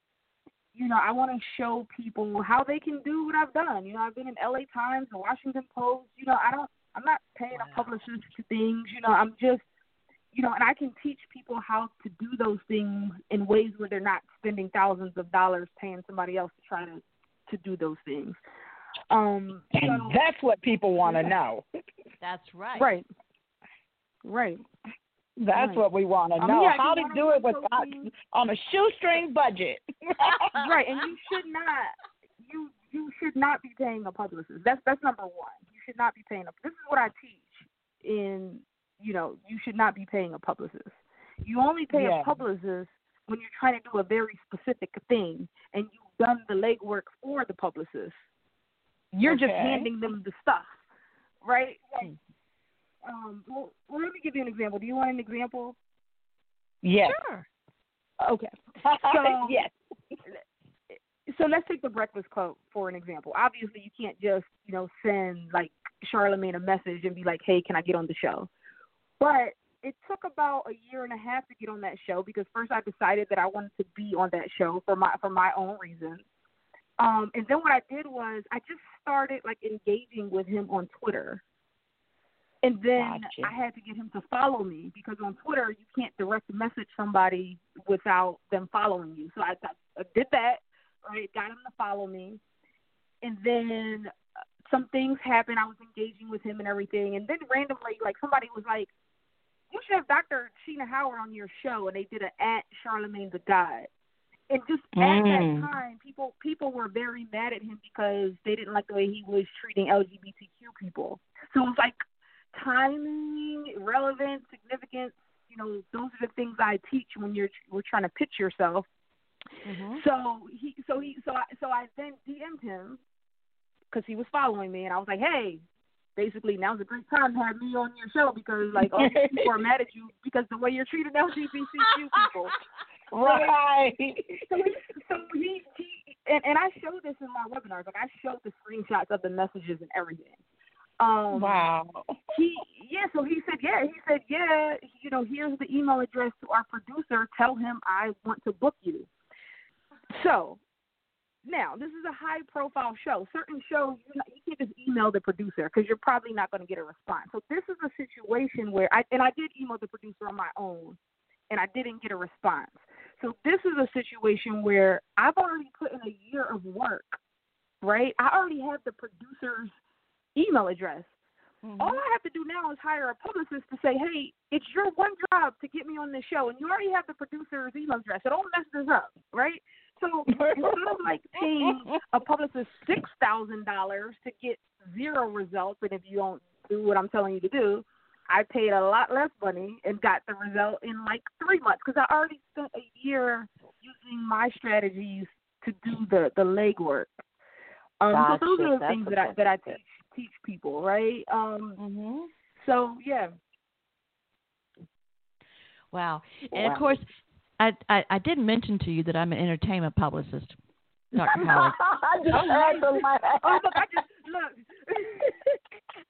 you know, I want to show people how they can do what I've done. You know, I've been in LA Times, the Washington Post. You know, I don't, I'm not paying a publicist for things. You know, I'm just, you know, and I can teach people how to do those things in ways where they're not spending thousands of dollars paying somebody else to try to to do those things. Um, And so, that's what people want to know. That's right. right, right. That's Right. what we want to Um, know. yeah, How to do it one-on-one without coaching. on a shoestring budget. right, and you should not you you should not be paying a publicist. That's that's number one. You should not be paying a. This is what I teach. In you know, you should not be paying a publicist. You only pay Yeah. a publicist when you're trying to do a very specific thing, and you've done the legwork for the publicist. You're just handing them the stuff, right? Like, Um, well, well, let me give you an example. Do you want an example? Yes. Sure. Okay. So yes. so let's take the Breakfast Club for an example. Obviously, you can't just you know send like Charlemagne a message and be like, "Hey, can I get on the show?" But it took about a year and a half to get on that show because first I decided that I wanted to be on that show for my for my own reasons. Um, and then what I did was I just started like engaging with him on Twitter. And then Gotcha. I had to get him to follow me because on Twitter you can't direct message somebody without them following you. So I, I did that, right? Got him to follow me, and then uh, some things happened. I was engaging with him and everything, and then randomly, like somebody was like, "You should have Dr. Sheena Howard on your show," and they did an at Charlemagne the God. And just at Mm. that time, people people were very mad at him because they didn't like the way he was treating LGBTQ people. So it was like timing, relevance, significance. You know, those are the things I teach when you're we're trying to pitch yourself. Mm-hmm. So he, so he, so I, so I then DM'd him because he was following me, and I was like, hey, basically now's a great time to have me on your show because like all these people are mad at you because the way you're treating LGBTQ people. Right. So he, so he, he and, and I show this in my webinars. Like I showed the screenshots of the messages and everything. Um, Wow. he yeah so he said yeah he said yeah you know here's the email address to our producer tell him i want to book you so now this is a high profile show certain shows you, you can't just email the producer because you're probably not going to get a response so this is a situation where i and i did email the producer on my own and i didn't get a response so this is a situation where i've already put in a year of work right i already have the producer's email address Mm-hmm. all I have to do now is hire a publicist to say, hey, it's your one job to get me on this show, and you already have the producer's email address, so don't mess this up, right? So instead of like paying a publicist six thousand dollars to get zero results, and if you don't do what I'm telling you to do, I paid a lot less money and got the result in like three months because I already spent a year using my strategies to do the the legwork. Um, Gotcha. so those are the That's things that I that I teach teach people, right? Um, Mm-hmm. so yeah, Wow. And Wow. of course, I, I I did mention to you that I'm an entertainment publicist, Dr. Howard. I just had to laugh. Oh look, I just look.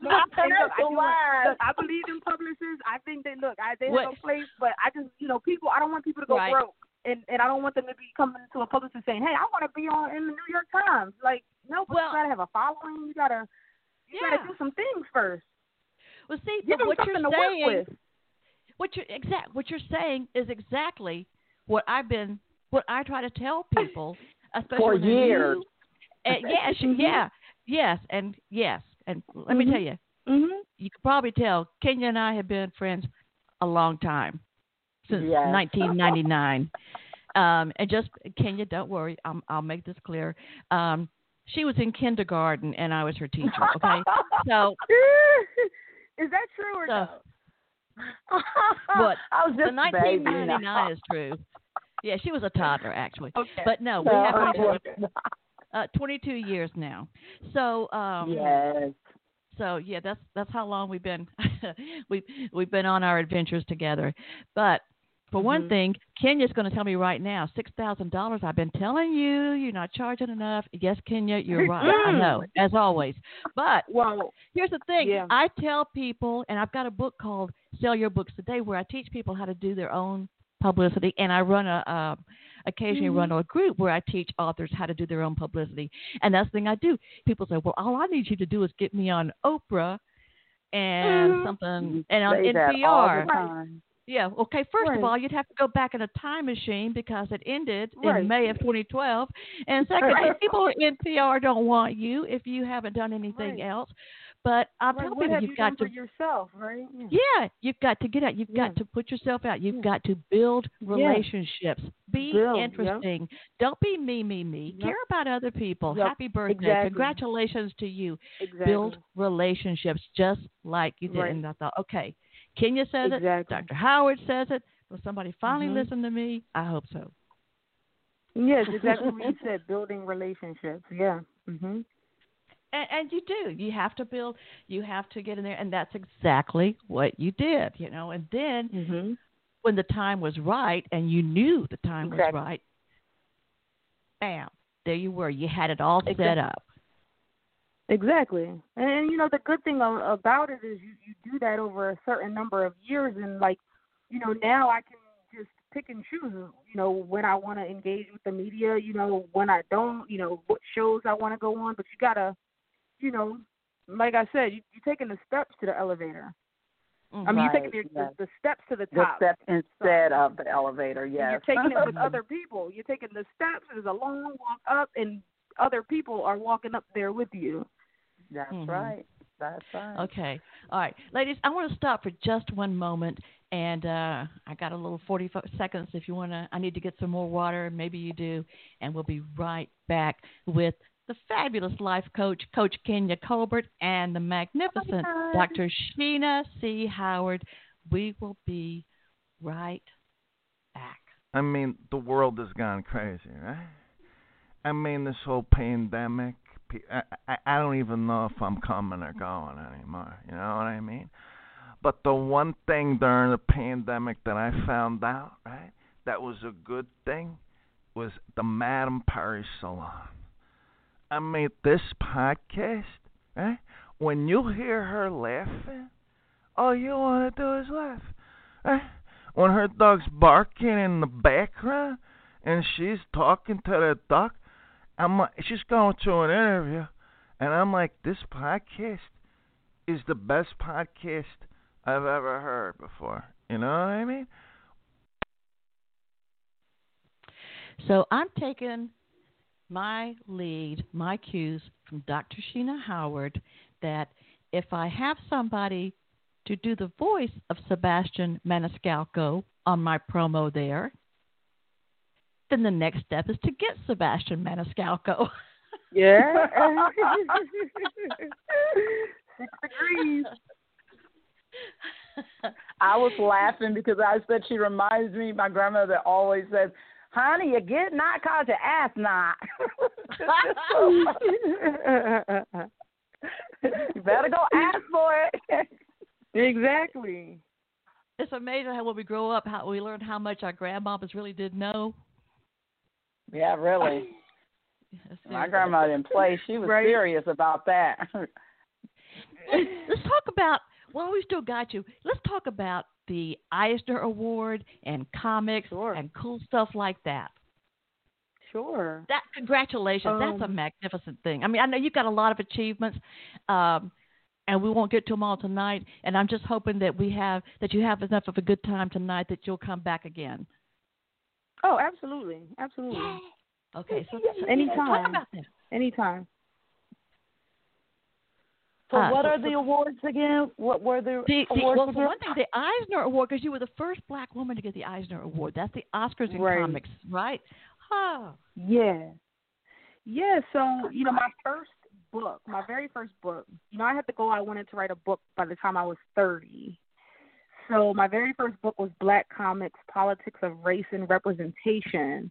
look, I hey, look, I, do, look, I believe in publicists. I think they look, I they What- have a place, but I just you know people. I don't want people to go Right. broke, and and I don't want them to be coming to a publicist saying, hey, I want to be on in the New York Times. Like no, but Well- you gotta have a following. You gotta you Yeah. gotta do some things first. Well, see, Give but what you're saying, work with. what you're exact, what you're saying is exactly what I've been, what I try to tell people, especially For when they're new. years. And yes, Mhm. yeah, yes, and yes, and let me Mhm. tell you, Mhm. you can probably tell Kinia and I have been friends a long time since Yes. 1999. um, and just Kinia, don't worry, I'm, I'll make this clear. Um, she was in kindergarten and I was her teacher. Okay, so is that true or So- no? What? I was the just baby. 1999 is true. Yeah, she was a toddler actually, Okay. but no, we No, have I together, wasn't. Uh, 22 years now. So um, yes. So yeah, that's that's how long we've been we've we've been on our adventures together. But for one Mhm. thing, Kinia's going to tell me right now, six thousand dollars. I've been telling you, you're not charging enough. Yes, Kinia, you're right. I know, as always. But well, here's the thing: Yeah. I tell people, and I've got a book called "Sell Your Books Today," where I teach people how to do their own publicity, and I run a. Uh, occasionally run a group where I teach authors how to do their own publicity. And that's the thing I do. People say, well, all I need you to do is get me on Oprah and Mhm. something and on Say that all NPR. Yeah. Okay. First Right. of all, you'd have to go back in a time machine because it ended Right. in May of 2012. And second, Right. people at NPR don't want you if you haven't done anything else. But I'll right, tell what people have you've you got to for yourself, right? yeah, you've got to get out. You've Yeah. got to put yourself out. You've Yeah. got to build Yeah. relationships. Be Build, yeah. interesting. Don't be me, me, me. Yep. Care about other people. Yep, Happy birthday. exactly. Congratulations to you. Exactly. Build relationships just like you did. Right. And I thought, okay, Kinia says it. Exactly. Dr. Howard says it. Will somebody finally Mhm. listen to me? I hope so. Yes, exactly what you said. Building relationships. Yeah. Mm Mhm. And, and you do. You have to build. You have to get in there, and that's exactly what you did. You know, and then Mm-hmm. when the time was right, and you knew the time was right, bam, there you were. You had it all set up. Exactly. And and you know the good thing about it is you you do that over a certain number of years and like you know now I can just pick and choose you know when I want to engage with the media, you know when I don't, you know what shows I want to go on, but you got to you know like I said, you you're taking the steps to the elevator. I mean, Right, you're taking the, yes. the, the steps to the The top. step instead of the elevator, yes. You're taking it with other people. You're taking the steps. There's a long walk up, and other people are walking up there with you. That's Mhm. right. That's right. Okay. All right. Ladies, I want to stop for just one moment. And uh, I got a little 40 seconds if you want to. I need to get some more water. Maybe you do. And we'll be right back with the fabulous life coach, Coach Kinia Colbert, and the magnificent Dr. Sheena C. Howard. We will be right back. I mean, the world has gone crazy, right? I mean, this whole pandemic. I, I, I don't even know if I'm coming or going anymore. You know what I mean? But the one thing during the pandemic that I found out, right, that was a good thing, was the Madame Perry Salon. I mean, this podcast, right? When you hear her laughing, all you want to do is laugh, right? when her dog's barking in the background and she's talking to the dog, I'm like, she's going to an interview, and I'm like, this podcast is the best podcast I've ever heard before. You know what I mean? So I'm taking my lead, my cues from Dr. Sheena Howard that if I have somebody to do the voice of Sebastian Maniscalco on my promo there, then the next step is to get Sebastian Maniscalco. Yeah. Six degrees. I was laughing because I said she reminds me. My grandmother always says, "Honey, you get not cause you ask not." You better go ask for it. exactly. it's amazing how when we grow up, how we learn how much our grandmamas really did know. yeah, really. My grandma didn't play. She was Right. serious about that. Let's talk about. Well, we still got you. Let's talk about the Eisner Award and comics Sure. and cool stuff like that. Sure. That congratulations. That's a Um, magnificent thing. I mean, I know you've got a lot of achievements, um, and we won't get to them all tonight. And I'm just hoping that we have that you have enough of a good time tonight that you'll come back again. Oh, absolutely. Absolutely. Okay, so so Anytime. Talk about that. Anytime. So Uh, what so- are the awards again? What were the, The, the, awards well, for one thing, the Eisner Award, because you were the first black woman to get the Eisner Award. That's the Oscars in Right. comics, right? Oh. Yeah. Yeah, so, you know, my first book, my very first book, you know, I had to go, I wanted to write a book by the time I was 30. So my very first book was Black Comics, Politics of Race and Representation.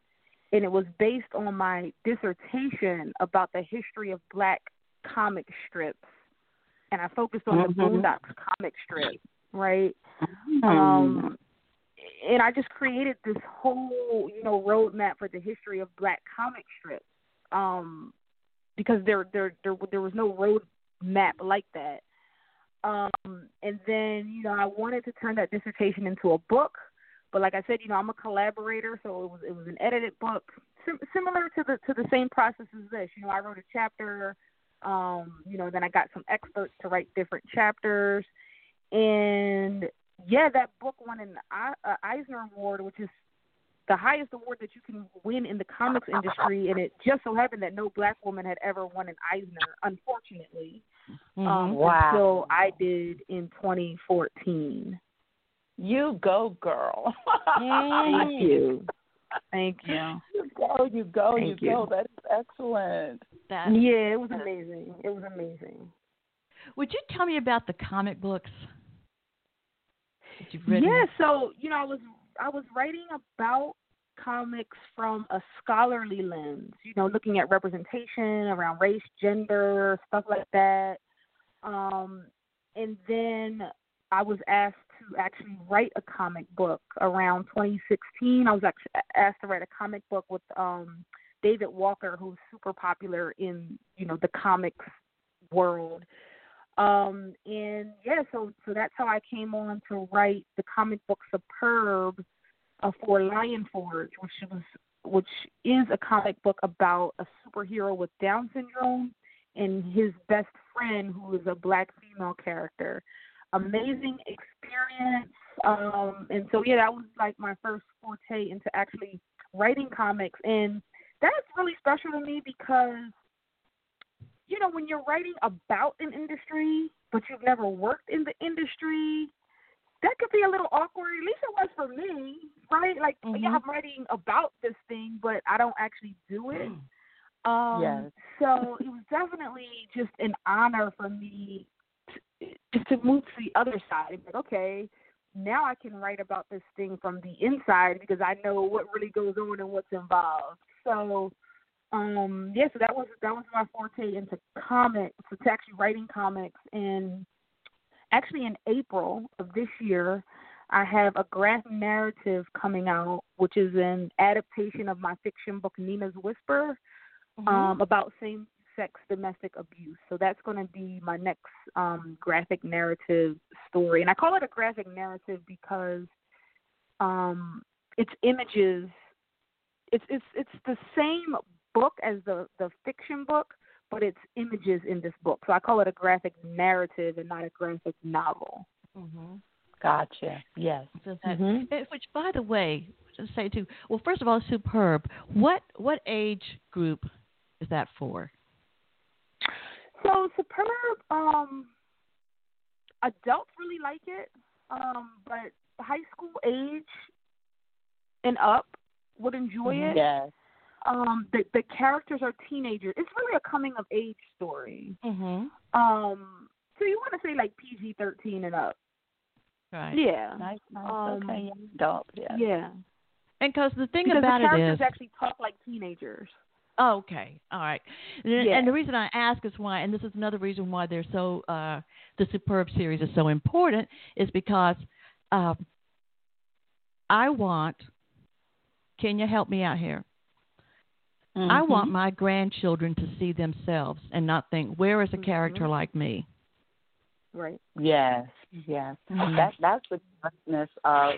And it was based on my dissertation about the history of black comic strips. And I focused on the Mhm. Boondocks comic strip, right? Mm-hmm. um and I just created this whole, you know, roadmap for the history of black comic strips. Um because there there there there was no roadmap like that. Um and then, you know, I wanted to turn that dissertation into a book, but like I said, you know, I'm a collaborator, so it was it was an edited book sim- similar to the to the same process as this. You know, I wrote a chapter um, you know, then I got some experts to write different chapters and yeah, that book won an uh, Eisner Award, which is the highest award that you can win in the comics industry, and it just so happened that no black woman had ever won an Eisner, unfortunately, Mhm. um, Wow. until I did in 2014. You go, girl. Thank you. Thank you. You go, you go, Thank you, go. That is excellent. That- Yeah, it was amazing. It was amazing. Would you tell me about the comic books that you've written? Yeah, so you know, I was I was writing about comics from a scholarly lens, you know, looking at representation around race, gender, stuff like that. Um, and then I was asked to actually write a comic book around 2016. I was actually asked to write a comic book with um, David Walker, who's super popular in you know the comics world. Um, and yeah, so so that's how I came on to write the comic book Superb uh, for Lion Forge, which was which is a comic book about a superhero with Down syndrome and his best friend, who is a black female character. Amazing experience. Um, and so yeah, that was like my first forte into actually writing comics, and that's really special to me because you know when you're writing about an industry but you've never worked in the industry that could be a little awkward. At least it was for me, right? Like, mm-hmm. yeah, I'm writing about this thing, but I don't actually do it. Mm. Um, yes. So it was definitely just an honor for me to, just to move to the other side. Like, okay, now I can write about this thing from the inside because I know what really goes on and what's involved. So, um, yeah, so that was that was my forte into comics, to actually writing comics and actually in April of this year, I have a graphic narrative coming out, which is an adaptation of my fiction book Nina's Whisper mm-hmm. um, about same sex domestic abuse. So that's going to be my next um, graphic narrative story. And I call it a graphic narrative because um, it's images. It's it's it's the same book as the the fiction book, but it's images in this book. So I call it a graphic narrative and not a graphic novel. Mm-hmm. Gotcha. Yes. Mm-hmm. Which, by the way, just say too. Well, first of all, superb. What what age group is that for? So superb. Um, adults really like it, um, but high school age and up would enjoy it. Yes um the the characters are teenagers. It's really a coming of age story. Mhm. Um so you want to say like PG-13 and up. Right. Yeah. Nice, nice. Um, okay, adult, yeah. Yeah. And cause the thing because about the characters it is actually talk like teenagers. Oh, okay. All right. And, yeah. and the reason I ask is why, and this is another reason why they're so, uh, the Superb series is so important, is because um, I want, can you help me out here? Mm-hmm. I want my grandchildren to see themselves and not think, where is a character mm-hmm. like me? Right. Yes, yes. Mm-hmm. That that's the goodness of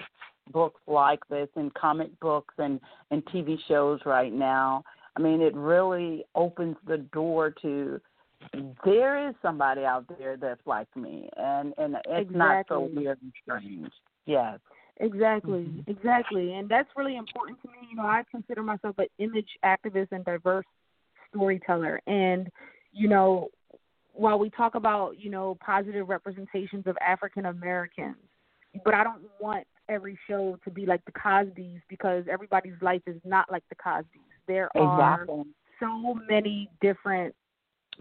books like this and comic books and and TV shows right now. I mean, it really opens the door to there is somebody out there that's like me, and and it's exactly. not so weird and strange. Yes. Exactly, mm-hmm. exactly, and that's really important to me. You know, I consider myself an image activist and diverse storyteller, and you know, while we talk about you know positive representations of African Americans, but I don't want every show to be like the Cosbys because everybody's life is not like the Cosbys. There exactly. are so many different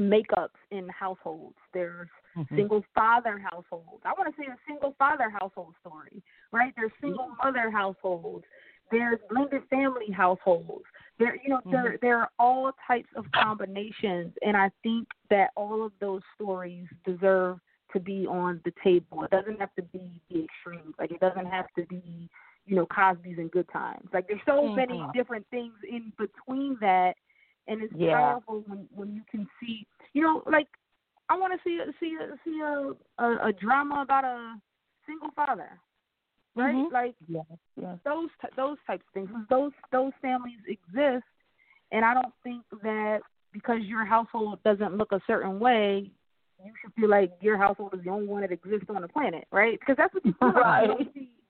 makeups in households. There's mm-hmm. single father households. I want to say a single father household story, right? There's single mother households. There's blended family households. There, you know, mm-hmm. there there are all types of combinations, and I think that all of those stories deserve to be on the table. It doesn't have to be the extremes. Like it doesn't have to be, you know, Cosby's and Good Times. Like there's so mm-hmm. many different things in between that and it's yeah. powerful when when you can see you know like I want to see see see a, a a drama about a single father right mm-hmm. like yes, yes. those those types of things those those families exist and I don't think that because your household doesn't look a certain way you should feel like your household is the only one that exists on the planet, right? Because that's what you feel right. like.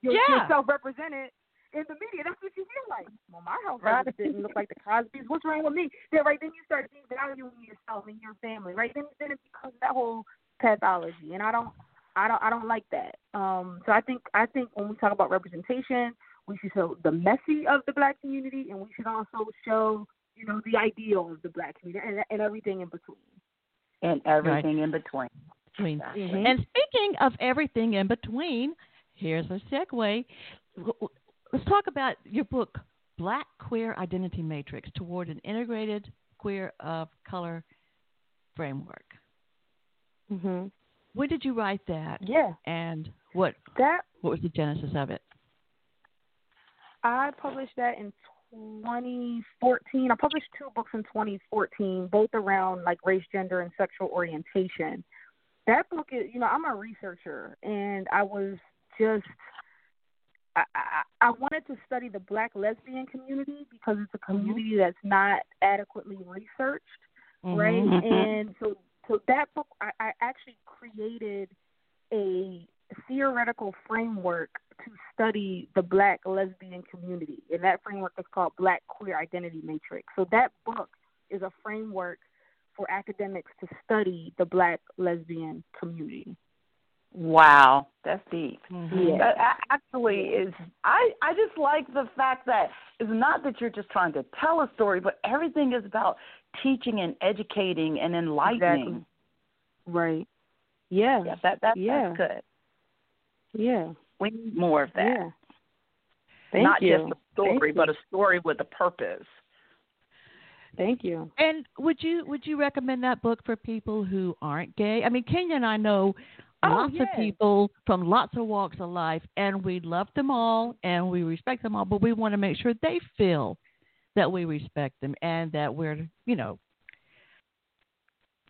You see yeah. yourself represented in the media. That's what you feel like. Well, my house right. didn't look like the Cosbys. What's wrong with me? Then right then you start devaluing yourself and your family. Right then then it becomes that whole pathology, and I don't. I don't I don't like that. Um, so I think I think when we talk about representation, we should show the messy of the black community, and we should also show you know the ideal of the black community and, and everything in between. And everything right. in between. between. Mm-hmm. And speaking of everything in between, here's a segue let's talk about your book, Black Queer Identity Matrix toward an integrated queer of color framework. Mhm. When did you write that? Yeah. And what That what was the genesis of it? I published that in 2014. I published two books in 2014, both around like race, gender, and sexual orientation. That book is, you know, I'm a researcher, and I was just, I, I, I wanted to study the Black lesbian community because it's a community that's not adequately researched, right? Mhm. And so, so that book, I, I actually created a theoretical framework to study the black lesbian community. And that framework is called Black Queer Identity Matrix. So that book is a framework for academics to study the black lesbian community. Wow, that's deep. Mhm. Yeah. That actually is. I I just like the fact that it's not that you're just trying to tell a story, but everything is about teaching and educating and enlightening. Right. Yeah. Yeah, that that Yeah. that's good. Yeah. We need more of that. Yeah. Thank not you. just a story, Thank but a story with a purpose. Thank you. And would you would you recommend that book for people who aren't gay? I mean, Kinia and I know Oh, lots of people from lots of walks of life, and we love them all and we respect them all, but we want to make sure they feel that we respect them and that we're, you know,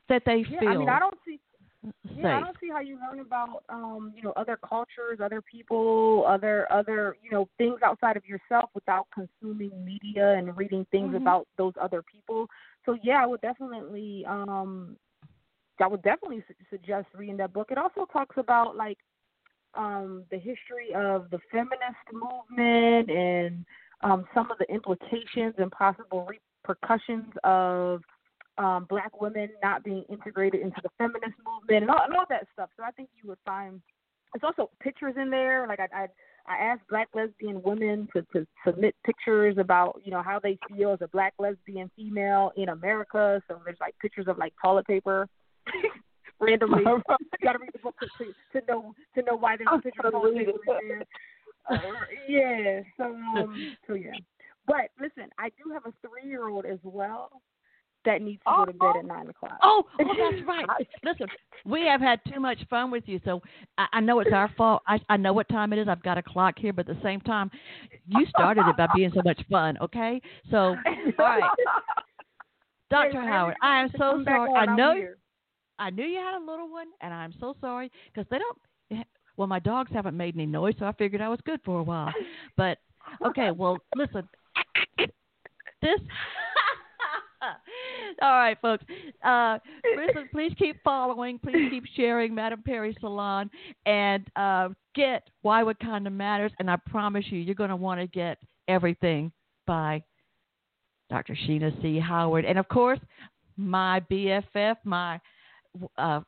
that they Yeah, feel I mean, I don't see safe. Yeah, I don't see how you learn about um, you know, other cultures, other people, other other, you know, things outside of yourself without consuming media and reading things Mhm. about those other people. So yeah, I would definitely um I would definitely su- suggest reading that book. It also talks about like um the history of the feminist movement and um some of the implications and possible repercussions of um, black women not being integrated into the feminist movement and all, and all that stuff. So I think you would find there's also pictures in there. Like I I, I asked black lesbian women to, to submit pictures about you know how they feel as a black lesbian female in America. So there's like pictures of like toilet paper. Randomly, you got to read the book to, to to know to know why there's a picture of gonna toilet read paper in there. Uh, yeah. So um, so yeah. But listen, I do have a three year old as well that needs to go to bed at nine o'clock. Oh, oh, that's right. Listen, we have had too much fun with you, so I, I know it's our fault. I, I know what time it is. I've got a clock here, but at the same time, you started it by being so much fun. Okay, so all right, Doctor Howard, I am so sorry. I know, here. I knew you had a little one, and I'm so sorry because they don't. Well, my dogs haven't made any noise, so I figured I was good for a while. But okay, well, listen, this. All right, folks. Uh, listen, please keep following. Please keep sharing Madame Perry Salon and uh, get Why Wakanda Matters. And I promise you, you're going to want to get everything by Dr. Sheena C. Howard. And of course, my BFF, my uh,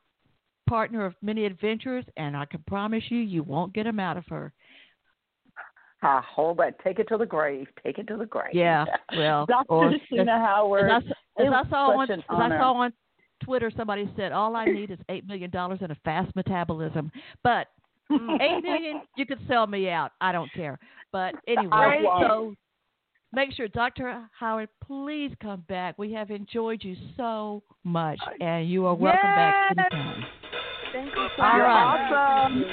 partner of many adventures. And I can promise you, you won't get them out of her. Ah, hold that. Take it to the grave. Take it to the grave. Yeah, well, Dr. or Howard. As I, as I saw on as I saw on Twitter, somebody said all I need is eight million dollars and a fast metabolism. But eight million, you could sell me out. I don't care. But anyway, I so make sure, Doctor Howard, please come back. We have enjoyed you so much, and you are welcome back Yes. anytime. Thank you so All much. right. Awesome.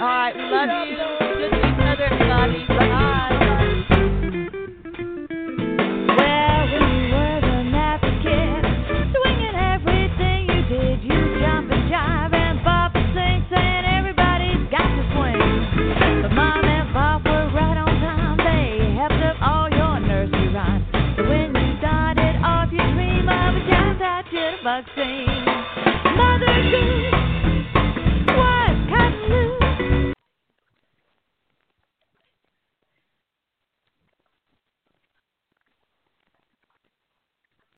All right, we love you. Good to see each other, everybody. same. Mother Goose.